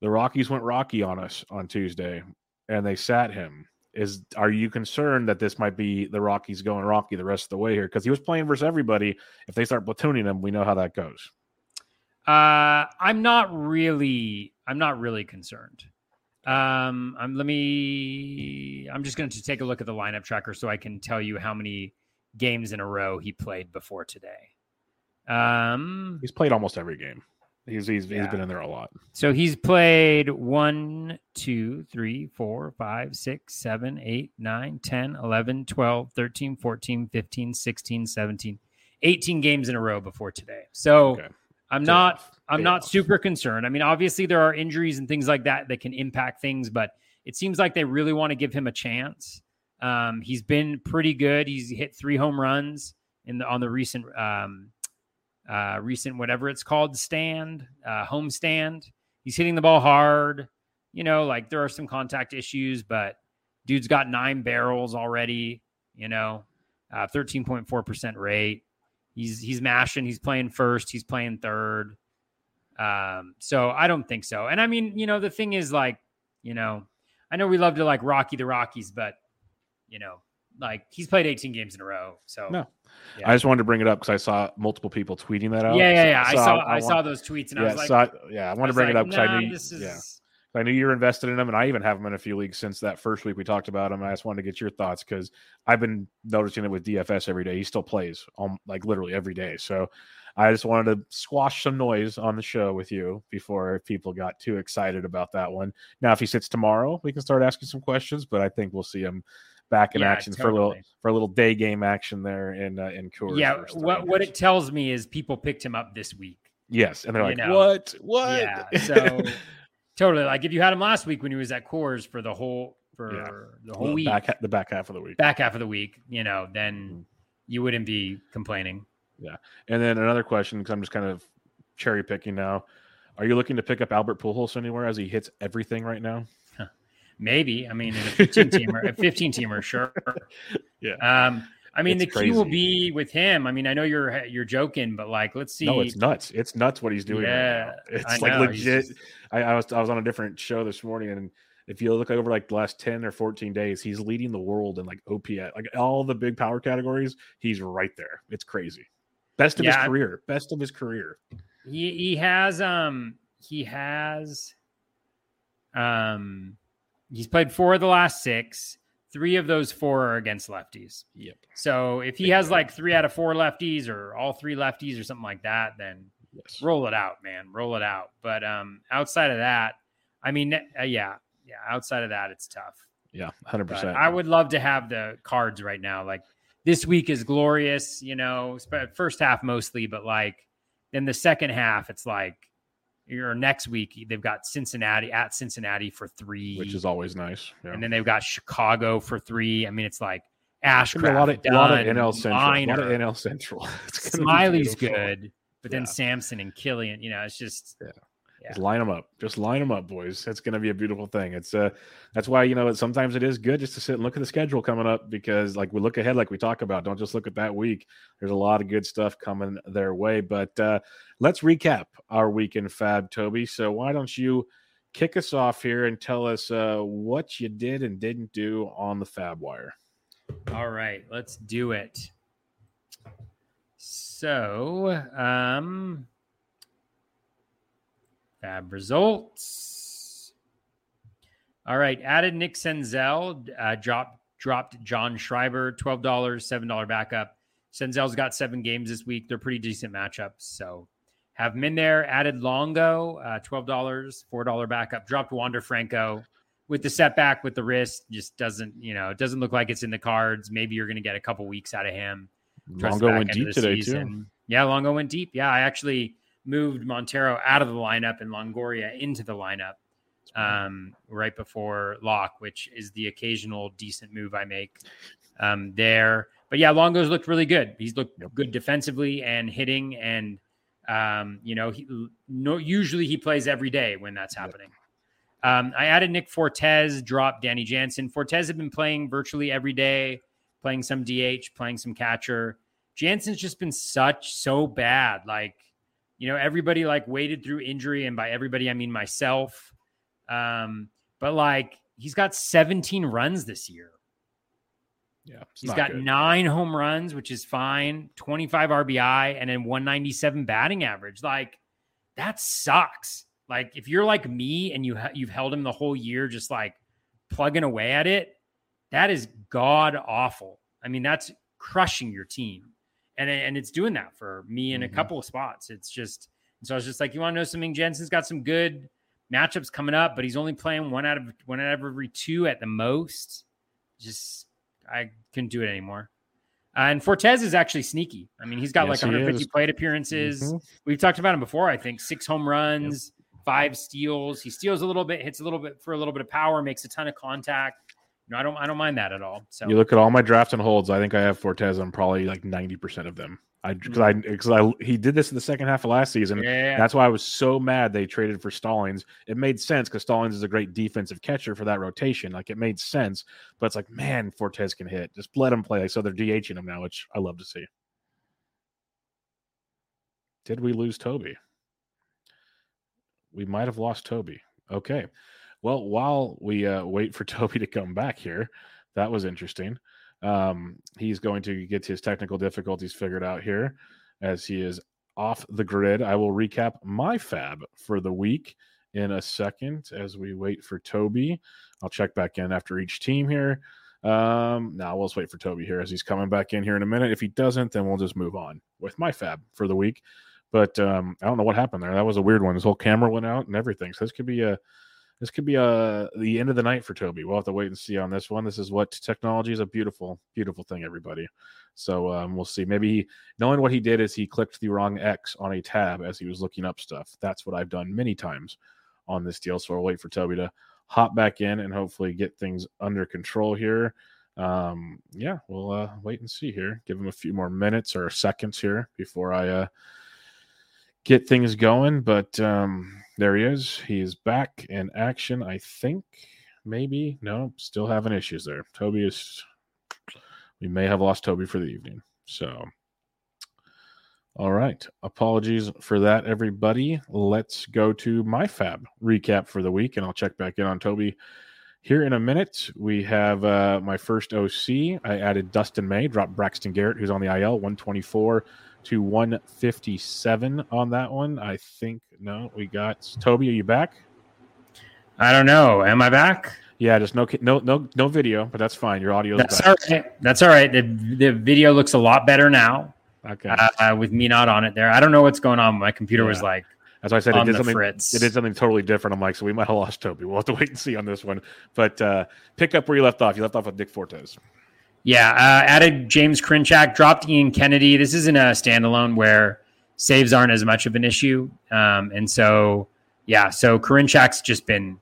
the Rockies went rocky on us on Tuesday, and they sat him. Is are you concerned that this might be the Rockies going rocky the rest of the way here? Because he was playing versus everybody. If they start platooning him, we know how that goes. Uh, I'm not really. I'm not really concerned. Um, I'm let me. I'm just going to take a look at the lineup tracker so I can tell you how many games in a row he played before today. Um, he's played almost every game. He's he's, yeah. he's been in there a lot. So he's played one, two, three, four, five, six, seven, eight, nine, 10, 11, 12, 13, 14, 15, 16, 17, 18 games in a row before today. So okay. I'm not I'm not super concerned. I mean, obviously there are injuries and things like that that can impact things, but it seems like they really want to give him a chance. Um, he's been pretty good. He's hit three home runs in the on the recent um, uh, recent whatever it's called stand uh, home stand. He's hitting the ball hard. You know, like there are some contact issues, but dude's got nine barrels already. You know, uh, thirteen point four percent rate. He's he's mashing. He's playing first. He's playing third. Um, so I don't think so. And I mean, you know, the thing is like, you know, I know we love to like Rocky the Rockies, but you know, like he's played 18 games in a row. So no, yeah. I just wanted to bring it up because I saw multiple people tweeting that out. Yeah, yeah, yeah. So I saw I, I, saw those tweets and yeah, I was like, so I, yeah, I want to bring like, it up because nah, I knew, is... yeah. I knew you're invested in them, and I even have them in a few leagues since that first week we talked about him. I just wanted to get your thoughts because I've been noticing it with DFS every day. He still plays um, like literally every day. So I just wanted to squash some noise on the show with you before people got too excited about that one. Now, if he sits tomorrow, we can start asking some questions, but I think we'll see him back in yeah, action totally. for a little for a little day game action there in uh, in Coors. Yeah, what what it tells me is people picked him up this week. Yes, and they're like, know? "What? What?" Yeah, <laughs> so Totally. Like if you had him last week when he was at Coors for the whole for yeah. the whole well, week, back the back half of the week, back half of the week, you know, then mm-hmm. you wouldn't be complaining. Yeah. And then another question because I'm just kind of cherry picking now. Are you looking to pick up Albert Pujols anywhere as he hits everything right now? Maybe. I mean, in a 15 teamer, a 15 teamer, sure. <laughs> Yeah. Um, I mean, it's the key will be with him. I mean, I know you're you're joking, but like, let's see. No, it's nuts. It's nuts what he's doing. Yeah, right it's I like know. legit. Just... I, I, was I was on a different show this morning, and if you look over like the last 10 or 14 days, he's leading the world in like OPS, like all the big power categories. He's right there. It's crazy. Best of Yeah. his career. Best of his career. He he has um he has um he's played four of the last six. Three of those four are against lefties. Yep. So if he Big has like three out of four lefties or all three lefties or something like that, then Yes. roll it out, man. Roll it out. But um outside of that, I mean, uh, yeah, yeah. Outside of that, it's tough. Yeah. 100%. But I would love to have the cards right now. Like this week is glorious, you know, first half mostly, but like then the second half, it's like your next week they've got Cincinnati at Cincinnati for three, which is always nice. Yeah. and then they've got Chicago for three. I mean, it's like Ashcraft, a lot of, a lot of NL Central. A lot of NL Central. <laughs> It's Smyly's good, but then Yeah. Sampson and Kilian, you know, it's just Just line them up. Just line them up, boys. It's going to be a beautiful thing. It's uh, that's why you know sometimes it is good just to sit and look at the schedule coming up because like we look ahead, like we talk about. Don't just look at that week. There's a lot of good stuff coming their way. But uh, let's recap our week in FAAB, Toby. So why don't you kick us off here and tell us uh, what you did and didn't do on the FAAB Wire? All right, let's do it. So, um, FAAB results. All right, added Nick Senzel, uh, dropped dropped John Schreiber, twelve dollars, seven dollar backup. Senzel's got seven games this week. They're pretty decent matchups, so have them in there. Added Longo, uh, twelve dollars, four dollar backup. Dropped Wander Franco with the setback with the wrist. Just doesn't you know? It doesn't look like it's in the cards. Maybe you're going to get a couple weeks out of him. Longo went deep today too. Yeah, Longo went deep. Yeah, I actually moved Montero out of the lineup and Longoria into the lineup um, right before lock, which is the occasional decent move I make um, there. But yeah, Longo's looked really good. He's looked Yep. good defensively and hitting, and um, you know, he, no, usually he plays every day when that's Yep. happening. Um, I added Nick Fortes, dropped Danny Jansen. Fortes had been playing virtually every day, playing some DH, playing some catcher. Jansen's just been such so bad. Like, you know, everybody like waited through injury, and by everybody I mean myself. Um, but like he's got 17 runs this year. Yeah, he's got good. nine home runs, which is fine, 25 RBI, and then 197 batting average. Like that sucks. Like if you're like me and you ha- you've held him the whole year, just like plugging away at it, that is god awful. I mean, that's crushing your team, and and it's doing that for me in Mhm. a couple of spots. It's just so I was just like, you want to know something? Jansen's got some good matchups coming up, but he's only playing one out of one out of every two at the most. Just I couldn't do it anymore. Uh, and Fortes is actually sneaky. I mean, he's got Yes, like 150 plate appearances. Mhm. We've talked about him before. I think six home runs, five steals. He steals a little bit, hits a little bit for a little bit of power, makes a ton of contact. No, I don't. I don't mind that at all. So You look at all my drafts and holds. I think I have Fortes on probably like ninety percent of them. I hmm. because I because I he did this in the second half of last season. Yeah, That's why I was so mad they traded for Stallings. It made sense because Stallings is a great defensive catcher for that rotation. Like it made sense, but it's like, man, Fortes can hit. Just let him play. So they're DHing him now, which I love to see. Did we lose Toby? We might have lost Toby. Okay. Well, while we uh, wait for <laughs> Toby to come back here, that was interesting. Um, he's going to get his technical difficulties figured out here as he is off the grid. I will recap my FAAB for the week in a second as we wait for Toby. I'll check back in after each team here. Um, now we'll just wait for Toby here as he's coming back in here in a minute. If he doesn't, then we'll just move on with my FAAB for the week. But um, I don't know what happened there. That was a weird one. His whole camera went out and everything. So this could be a this could be a the end of the night for Toby. We'll have to wait and see on this one. This is what technology is a beautiful, beautiful thing, everybody. So um, we'll see. Maybe knowing what he did is he clicked the wrong X on a tab as he was looking up stuff. That's what I've done many times on this deal. So I'll wait for Toby to hop back in and hopefully get things under control here. Um, yeah, we'll uh, wait and see here. Give him a few more minutes or seconds here before I uh, get things going. But um, there he is. He's back in action. I think maybe no, still having issues there. Toby is. We may have lost Toby for the evening. So, all right. Apologies for that, everybody. Let's go to my FAAB recap for the week, and I'll check back in on Toby Here in a minute, we have uh, my first OC. I added Dustin May, dropped Braxton Garrett, who's on the IL, 124 to 157 on that one. I think, no, we got Toby. Are you back? I don't know. Am I back? Yeah, just no, no, no, no video, but that's fine. Your audio. That's back. all right. That's all right. The, the video looks a lot better now. Okay. Uh, with me not on it there, I don't know what's going on. My computer yeah. was like as I said, it did something. Fritz. It did something totally different. I'm like, so we might have lost Toby. We'll have to wait and see on this one. But uh, pick up where you left off. You left off with Nick Fortes. Yeah, uh, added James Karinchak, dropped Ian Kennedy. This isn't a standalone where saves aren't as much of an issue, um, and so yeah, so Karinchak's just been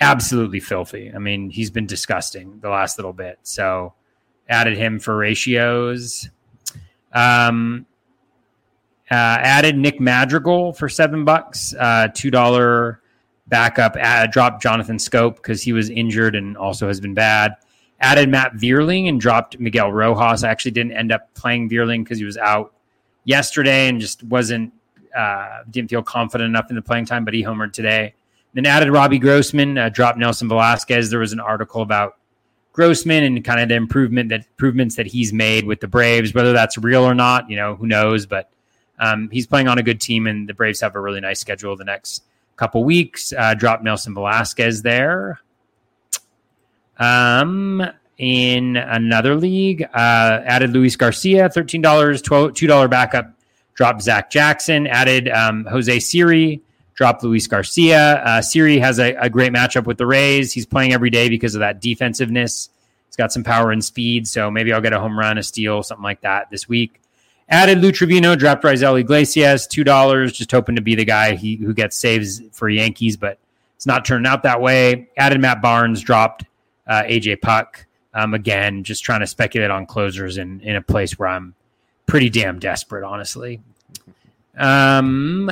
absolutely filthy. I mean, he's been disgusting the last little bit. So added him for ratios. Um, uh, added Nick Madrigal for seven bucks, uh, two dollar backup. Add, dropped Jonathan Schoop because he was injured and also has been bad. Added Matt Vierling and dropped Miguel Rojas. I actually didn't end up playing Vierling because he was out yesterday and just wasn't uh, didn't feel confident enough in the playing time. But he homered today. Then added Robbie Grossman, uh, dropped Nelson Velazquez. There was an article about Grossman and kind of the improvement that improvements that he's made with the Braves. Whether that's real or not, you know, who knows? But um, he's playing on a good team, and the Braves have a really nice schedule the next couple weeks. Uh, drop Nelson Velazquez there. Um, in another league, uh, added Luis Garcia, thirteen dollars, two dollar backup. Dropped Zach Jackson. Added um, Jose Siri. Dropped Luis Garcia. Uh, Siri has a, a great matchup with the Rays. He's playing every day because of that defensiveness. He's got some power and speed, so maybe I'll get a home run, a steal, something like that this week. Added Lou Trivino, dropped Raisel Iglesias, two dollars, just hoping to be the guy he, who gets saves for Yankees, but it's not turning out that way. Added Matt Barnes, dropped uh, AJ Puk. Um, again, just trying to speculate on closers in in a place where I'm pretty damn desperate, honestly. Um,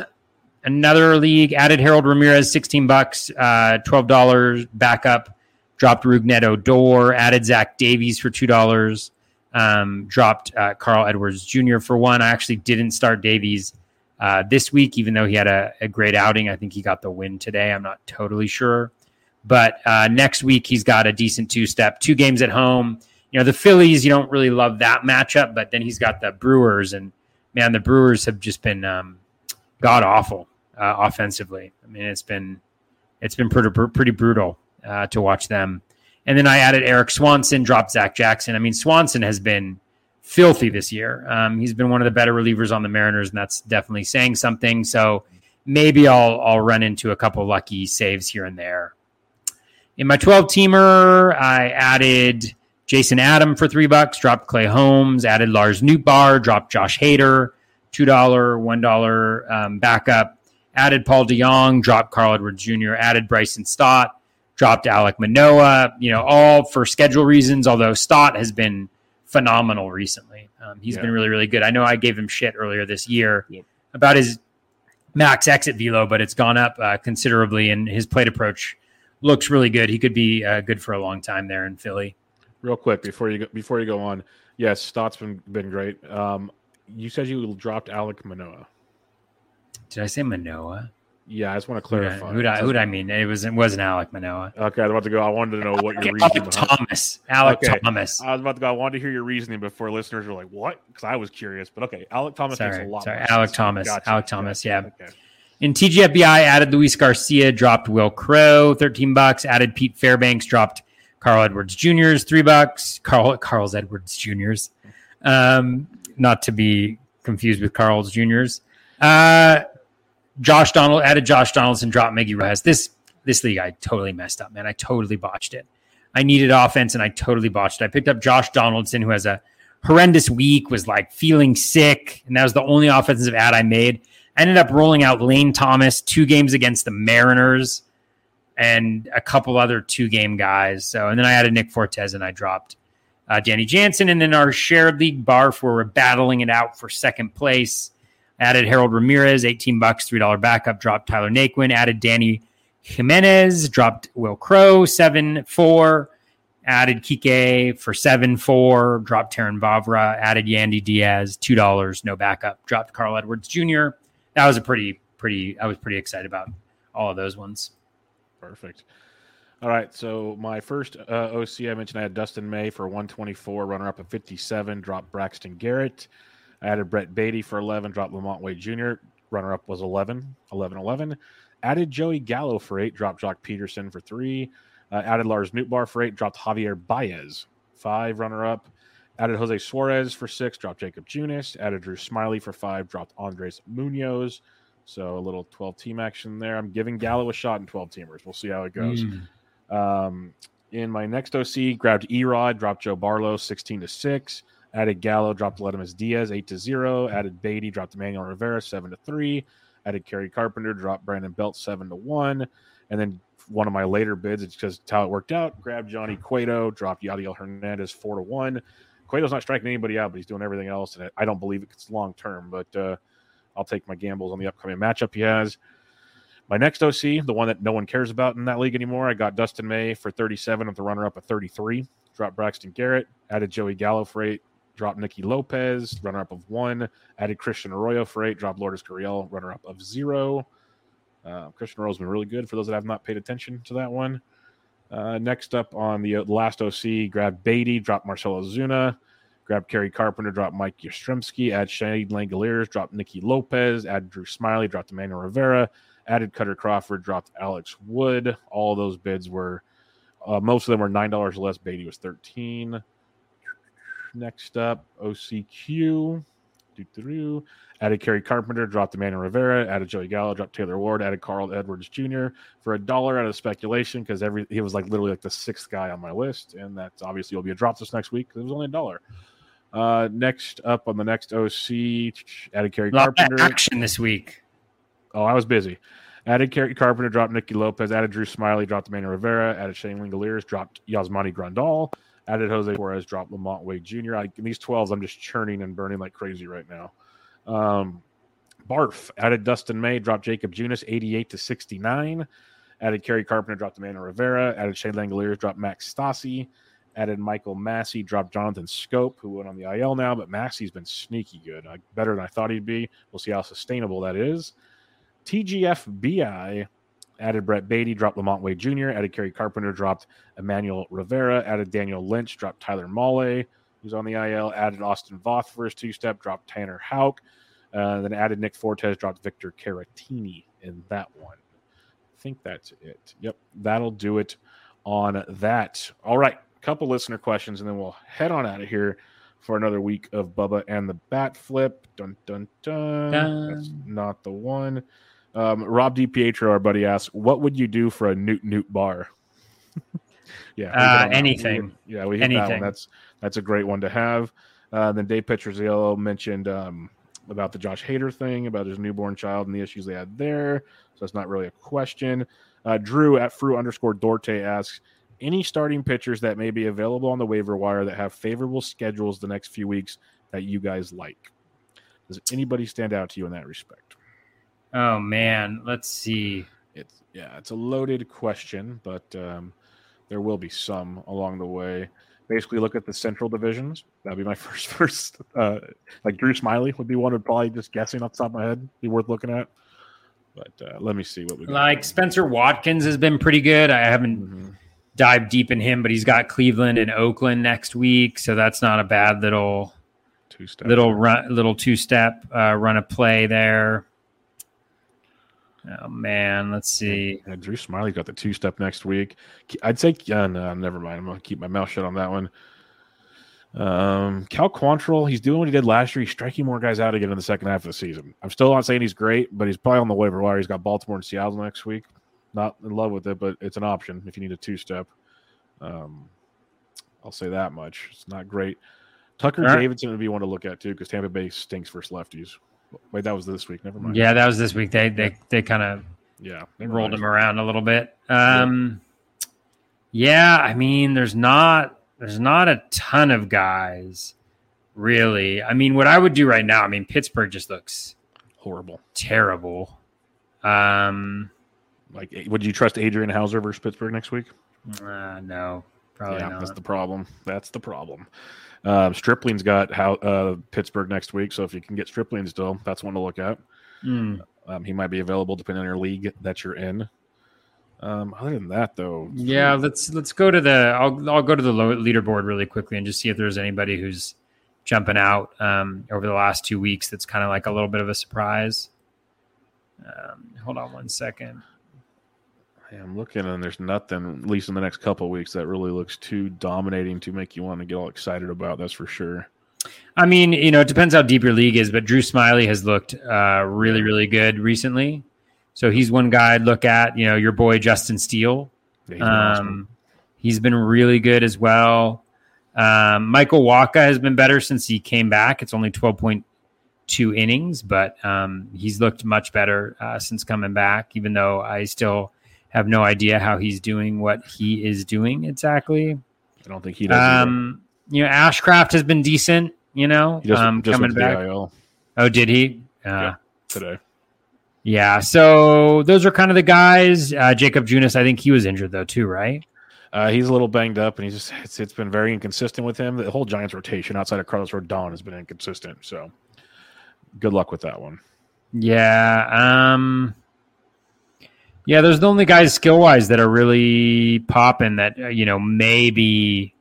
another league added Harold Ramirez, sixteen bucks, uh, twelve dollars backup. Dropped Rougned Odor, added Zach Davies for two dollars um, dropped uh, Carl Edwards Jr. for one. I actually didn't start Davies uh, this week, even though he had a, a, great outing. I think he got the win today. I'm not totally sure. But uh, next week, he's got a decent two step, two games at home. You know, the Phillies, you don't really love that matchup, but then he's got the Brewers, and man, the Brewers have just been um, god awful uh, offensively. I mean, it's been it's been pretty pretty brutal uh, to watch them. And then I added Erik Swanson, dropped Zach Jackson. I mean, Swanson has been filthy this year. Um, he's been one of the better relievers on the Mariners, and that's definitely saying something. So maybe I'll I'll run into a couple lucky saves here and there. In my 12 teamer, I added Jason Adam for three bucks, dropped Clay Holmes, added Lars Nootbaar, dropped Josh Hader, $2, $1 um, backup, added Paul DeJong, dropped Carl Edwards Jr., added Bryson Stott, dropped Alek Manoah, you know, all for schedule reasons, although Stott has been phenomenal recently. Um, he's yeah. been really, really good. I know I gave him shit earlier this year yep. about his max exit velo, but it's gone up uh, considerably, and his plate approach looks really good. He could be uh, good for a long time there in Philly. Real quick before you go, before you go on, yes, Stott's been been great. Um, you said you dropped Alek Manoah. Did I say Manoah? Yeah, I just want to clarify. Who I, I mean? It was it wasn't Alek Manoah. Okay, I was about to go. I wanted to know what your okay, reasoning. Alek Thomas. Alek okay. Thomas. I was about to go. I wanted to hear your reasoning before listeners were like, "What?" Because I was curious. But okay, Alek Thomas sorry, makes a lot. Sorry, Alek Thomas. Gotcha. Alek Thomas. Yeah. yeah. Okay. In TGFBI, added Luis Garcia, dropped Will Crowe, thirteen bucks. Added Pete Fairbanks, dropped Carl Edwards Jr.'s three bucks. Carl Carl's Edwards Jr.'s, um, not to be confused with Carl's Jr.'s. Uh, Josh Donald added Josh Donaldson, dropped Miggy Rojas. This this league I totally messed up, man. I totally botched it. I needed offense and I totally botched it. I picked up Josh Donaldson, who has a horrendous week, was like feeling sick, and that was the only offensive ad I made. Ended up rolling out Lane Thomas, two games against the Mariners, and a couple other two game guys. So, and then I added Nick Fortes and I dropped uh, Danny Jansen. And then our shared league barf, where we're battling it out for second place. Added Harold Ramirez, 18 bucks, $3 backup. Dropped Tyler Naquin. Added Dany Jimenez. Dropped Will Crowe, 7 4. Added Kike for 7 4. Dropped Terrin Vavra. Added Yandy Diaz, $2, no backup. Dropped Carl Edwards Jr. That was a pretty, pretty, I was pretty excited about all of those ones. Perfect. All right, so my first uh, OC I mentioned I had Dustin May for 124, runner up at 57, dropped Braxton Garrett. I added Brett Baty for 11, dropped LaMonte Wade Jr. Runner up was 11, 11, 11. Added Joey Gallo for eight, dropped Joc Pederson for three. Uh, added Lars Nootbaar for eight, dropped Javier Baez. Five runner up. Added Jose Suarez for six, dropped Jakob Junis. Added Drew Smyly for five, dropped Andres Munoz. So a little 12 team action there. I'm giving Gallo a shot in 12 teamers. We'll see how it goes. Mm. Um, in my next OC, grabbed Erod, dropped Joe Barlow 16 to 6. Added Gallo, dropped Letimus Diaz 8 to 0. Added Baty, dropped Emmanuel Rivera 7 to 3. Added Kerry Carpenter, dropped Brandon Belt 7 to 1. And then one of my later bids, it's because it's how it worked out. Grabbed Johnny Cueto, dropped Yadiel Hernandez 4 to 1. Cueto's not striking anybody out, but he's doing everything else. And I don't believe it's long term, but uh, I'll take my gambles on the upcoming matchup he has. My next OC, the one that no one cares about in that league anymore, I got Dustin May for 37 with the runner up at 33. Dropped Braxton Garrett, added Joey Gallo for eight, dropped Nicky Lopez, runner up of one, added Christian Arroyo for eight, dropped Lourdes Gurriel, runner up of zero. Uh, Christian Arroyo's been really good for those that have not paid attention to that one. Uh, next up on the last OC, grab Baty, drop Marcell Ozuna, grab Kerry Carpenter, drop Mike Yastrzemski, add Shane Langeliers, drop Nicky Lopez, add Drew Smyly, dropped Emmanuel Rivera, added Kutter Crawford, dropped Alex Wood. All those bids were, uh, most of them were nine dollars less. Baty was thirteen. Next up, OCQ. Doo-doo-doo. Added Kerry Carpenter, dropped Emmanuel Rivera, added Joey Gallo, dropped Taylor Ward, added Carl Edwards Jr. for a dollar out of speculation because every he was like literally like the sixth guy on my list, and that's obviously will be a drop this next week because it was only a dollar. Uh, next up on the next OC, added Kerry A lot of Carpenter. action this week. Oh, I was busy. Added Kerry Carpenter, dropped Nicky Lopez, added Drew Smyly, dropped Emmanuel Rivera, added Shane Langeliers, dropped Yasmani Grandal, added Jose Torres, dropped LaMonte Wade Jr. I, in these 12s, I'm just churning and burning like crazy right now. Um, Barf added Dustin May, dropped Jakob Junis 88 to 69. Added Kerry Carpenter, dropped Emmanuel Rivera. Added Shane Langeliers, dropped Max Stassi. Added Michael Massey, dropped Jonathan Schoop, who went on the IL now, but Massey's been sneaky good, uh, better than I thought he'd be. We'll see how sustainable that is. TGF BI added Brett Baty, dropped LaMonte Wade Jr., added Kerry Carpenter, dropped Emmanuel Rivera, added Daniel Lynch, dropped Tyler Mahle, who's on the IL, added Austin Voth for his two step, dropped Tanner Houck, uh, then added Nick Fortes, dropped Victor Caratini in that one. I think that's it. Yep, that'll do it on that. All right, couple listener questions, and then we'll head on out of here for another week of Bubba and the Bat Flip. Dun dun dun. Dun. That's not the one. Um, Rob DiPietro, our buddy, asks, "What would you do for a Newt Newt bar?" <laughs> yeah, Uh, on that one. anything. We- yeah, we hit that one. Anything. That's that's a great one to have. Uh, then Dave Petrozello mentioned um, about the Josh Hader thing, about his newborn child and the issues they had there. So that's not really a question. Uh, Drew at Fru underscore Dorte asks, any starting pitchers that may be available on the waiver wire that have favorable schedules the next few weeks that you guys like? Does anybody stand out to you in that respect? Oh man, let's see. It's yeah, it's a loaded question, but um, there will be some along the way. Basically, look at the central divisions. That'd be my <laughs> first first. Uh, like Drew Smyly would be one. Would probably just guessing off the top of my head be worth looking at. But uh, let me see what we got. Like Spencer Watkins has been pretty good. I haven't Mhm. dived deep in him, but he's got Cleveland and Oakland next week, so that's not a bad little two steps. little run, little two step uh, run a play there. Oh man, let's see. Yeah, Drew Smyly got the two step next week. I'd say, uh, no, never mind. I'm gonna keep my mouth shut on that one. Um, Cal Quantrill, he's doing what he did last year. He's striking more guys out again in the second half of the season. I'm still not saying he's great, but he's probably on the waiver wire. He's got Baltimore and Seattle next week. Not in love with it, but it's an option if you need a two step. Um, I'll say that much. It's not great. Tucker right. Davidson would be one to look at too because Tampa Bay stinks versus lefties. Wait, that was this week. Never mind. Yeah, that was this week. They they they kind of yeah. they rolled mind. him around a little bit. Um, yeah, I mean, there's not there's not a ton of guys, really. I mean, what I would do right now, I mean, Pittsburgh just looks Horrible. terrible. Um, Like, would you trust Adrian Houser versus Pittsburgh next week? uh, no, probably yeah, not. that's the problem. That's the problem. Um, Stripling's got how uh, Pittsburgh next week, so if you can get Stripling still, that's one to look at. Mm. Um, he might be available depending on your league that you're in. Um, other than that, though, Yeah, let's let's go to the. I'll I'll go to the leaderboard really quickly and just see if there's anybody who's jumping out um, over the last two weeks. That's kind of like a little bit of a surprise. Um, hold on one second. Yeah, I'm looking and there's nothing, at least in the next couple of weeks, that really looks too dominating to make you want to get all excited about. That's for sure. I mean, you know, it depends how deep your league is, but Drew Smyly has looked uh, really, really good recently. So he's one guy I'd look at. You know, your boy Justin Steele. Yeah, he's been awesome. Um, he's been really good as well. Um, Michael Wacha has been better since he came back. It's only 12.2 innings, but um, he's looked much better uh, since coming back, even though I still have no idea how he's doing what he is doing exactly. I don't think he does. Um, you know, Ashcraft has been decent, you know, just, um, just coming went to the back. Oh, did he? Uh, Yeah. today. yeah. So those are kind of the guys. Uh, Jakob Junis, I think he was injured though, too, right? Uh, he's a little banged up, and he's just it's, it's been very inconsistent with him. The whole Giants rotation outside of Carlos Rodon has been inconsistent. So, good luck with that one. Yeah. Um Yeah, those are the only guys skill wise that are really popping that uh, you know maybe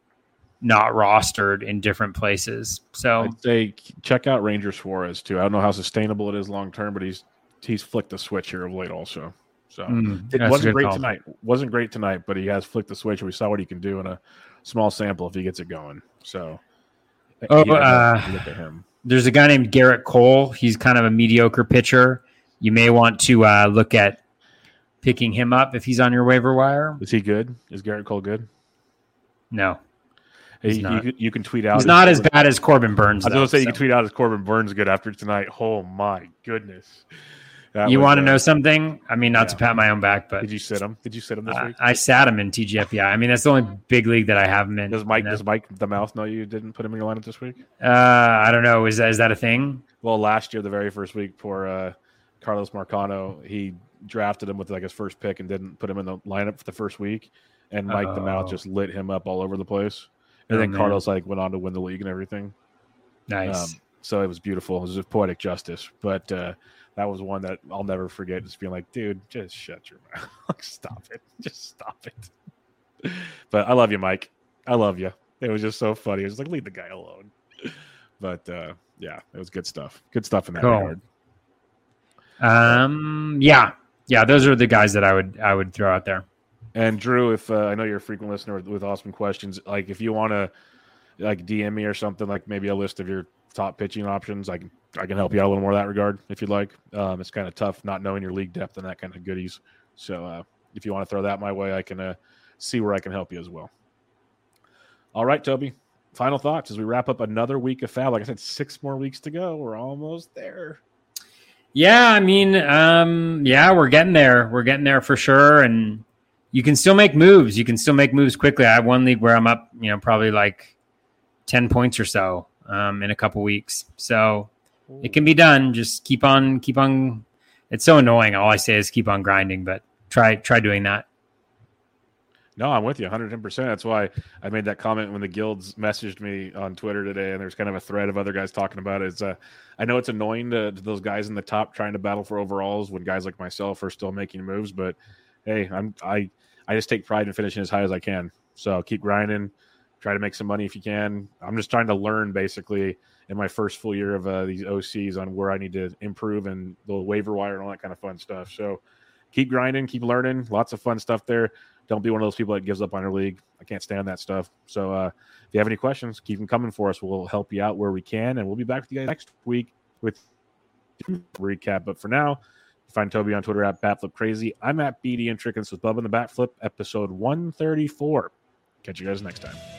not rostered in different places. So I'd say check out Ranger Suarez too. I don't know how sustainable it is long term, but he's he's flicked the switch here of late also. So mm, it wasn't great call. tonight. wasn't great tonight, but he has flicked the switch. and We saw what he can do in a small sample if he gets it going. So Oh, yeah, uh, look at him. There's a guy named Gerrit Cole. He's kind of a mediocre pitcher. You may want to uh, look at picking him up if he's on your waiver wire. Is he good? Is Gerrit Cole good? No, Hey, you, not. you, can tweet out. he's not as bad as Corbin Burnes. I was though, gonna say you can tweet out as Corbin Burnes good after tonight. Oh my goodness! That You want to uh, know something? I mean, not to pat my own back, but Did you sit him? Did you sit him this I, week? I sat him in TGFBI. I mean, that's the only big league that I have him in. Does Mike? Does Mike the mouth know you didn't put him in your lineup this week? Uh, I don't know. Is that is that a thing? Well, last year, the very first week for uh, Carlos Marcano, he drafted him with like his first pick and didn't put him in the lineup for the first week, and Mike the mouth Oh. just lit him up all over the place. And Oh, then man. Carlos like went on to win the league and everything. Nice. Um, so it was beautiful. It was just poetic justice. But uh, that was one that I'll never forget. Just being like, dude, just shut your mouth. <laughs> Like, stop it. Just stop it. But I love you, Mike. I love you. It was just so funny. It was like, leave the guy alone. But uh, yeah, it was good stuff. Good stuff in that Cool. regard. Um, yeah, yeah. Those are the guys that I would I would throw out there. And Drew, if uh, I know you're a frequent listener with, with awesome questions, like if you want to like DM me or something, like maybe a list of your top pitching options, I can I can help you out a little more in that regard if you'd like. Um, it's kind of tough not knowing your league depth and that kind of goodies. So uh, if you want to throw that my way, I can uh, see where I can help you as well. All right, Toby. Final thoughts as we wrap up another week of FAAB. Like I said, six more weeks to go. We're almost there. Yeah, I mean, um, yeah, we're getting there. We're getting there for sure, and you can still make moves. You can still make moves quickly. I have one league where I'm up, you know, probably like ten points or so um, in a couple weeks. So it can be done. Just keep on, keep on. It's so annoying. All I say is keep on grinding, but try try doing that. No, I'm with you 110%. That's why I made that comment when the guilds messaged me on Twitter today, and there's kind of a thread of other guys talking about it. It's, uh, I know it's annoying to, to those guys in the top trying to battle for overalls when guys like myself are still making moves, but hey, I'm I I just take pride in finishing as high as I can. So keep grinding, try to make some money if you can. I'm just trying to learn basically in my first full year of uh, these OCs on where I need to improve and the waiver wire and all that kind of fun stuff. So keep grinding, keep learning. Lots of fun stuff there. Don't be one of those people that gives up on your league. I can't stand that stuff. So uh, if you have any questions, keep them coming for us. We'll help you out where we can, and we'll be back with you guys next week with recap. But for now, find Toby on Twitter at BatFlipCrazy. I'm at BD and Trickens with Bubba and the Bat Flip, episode 134. Catch you guys next time.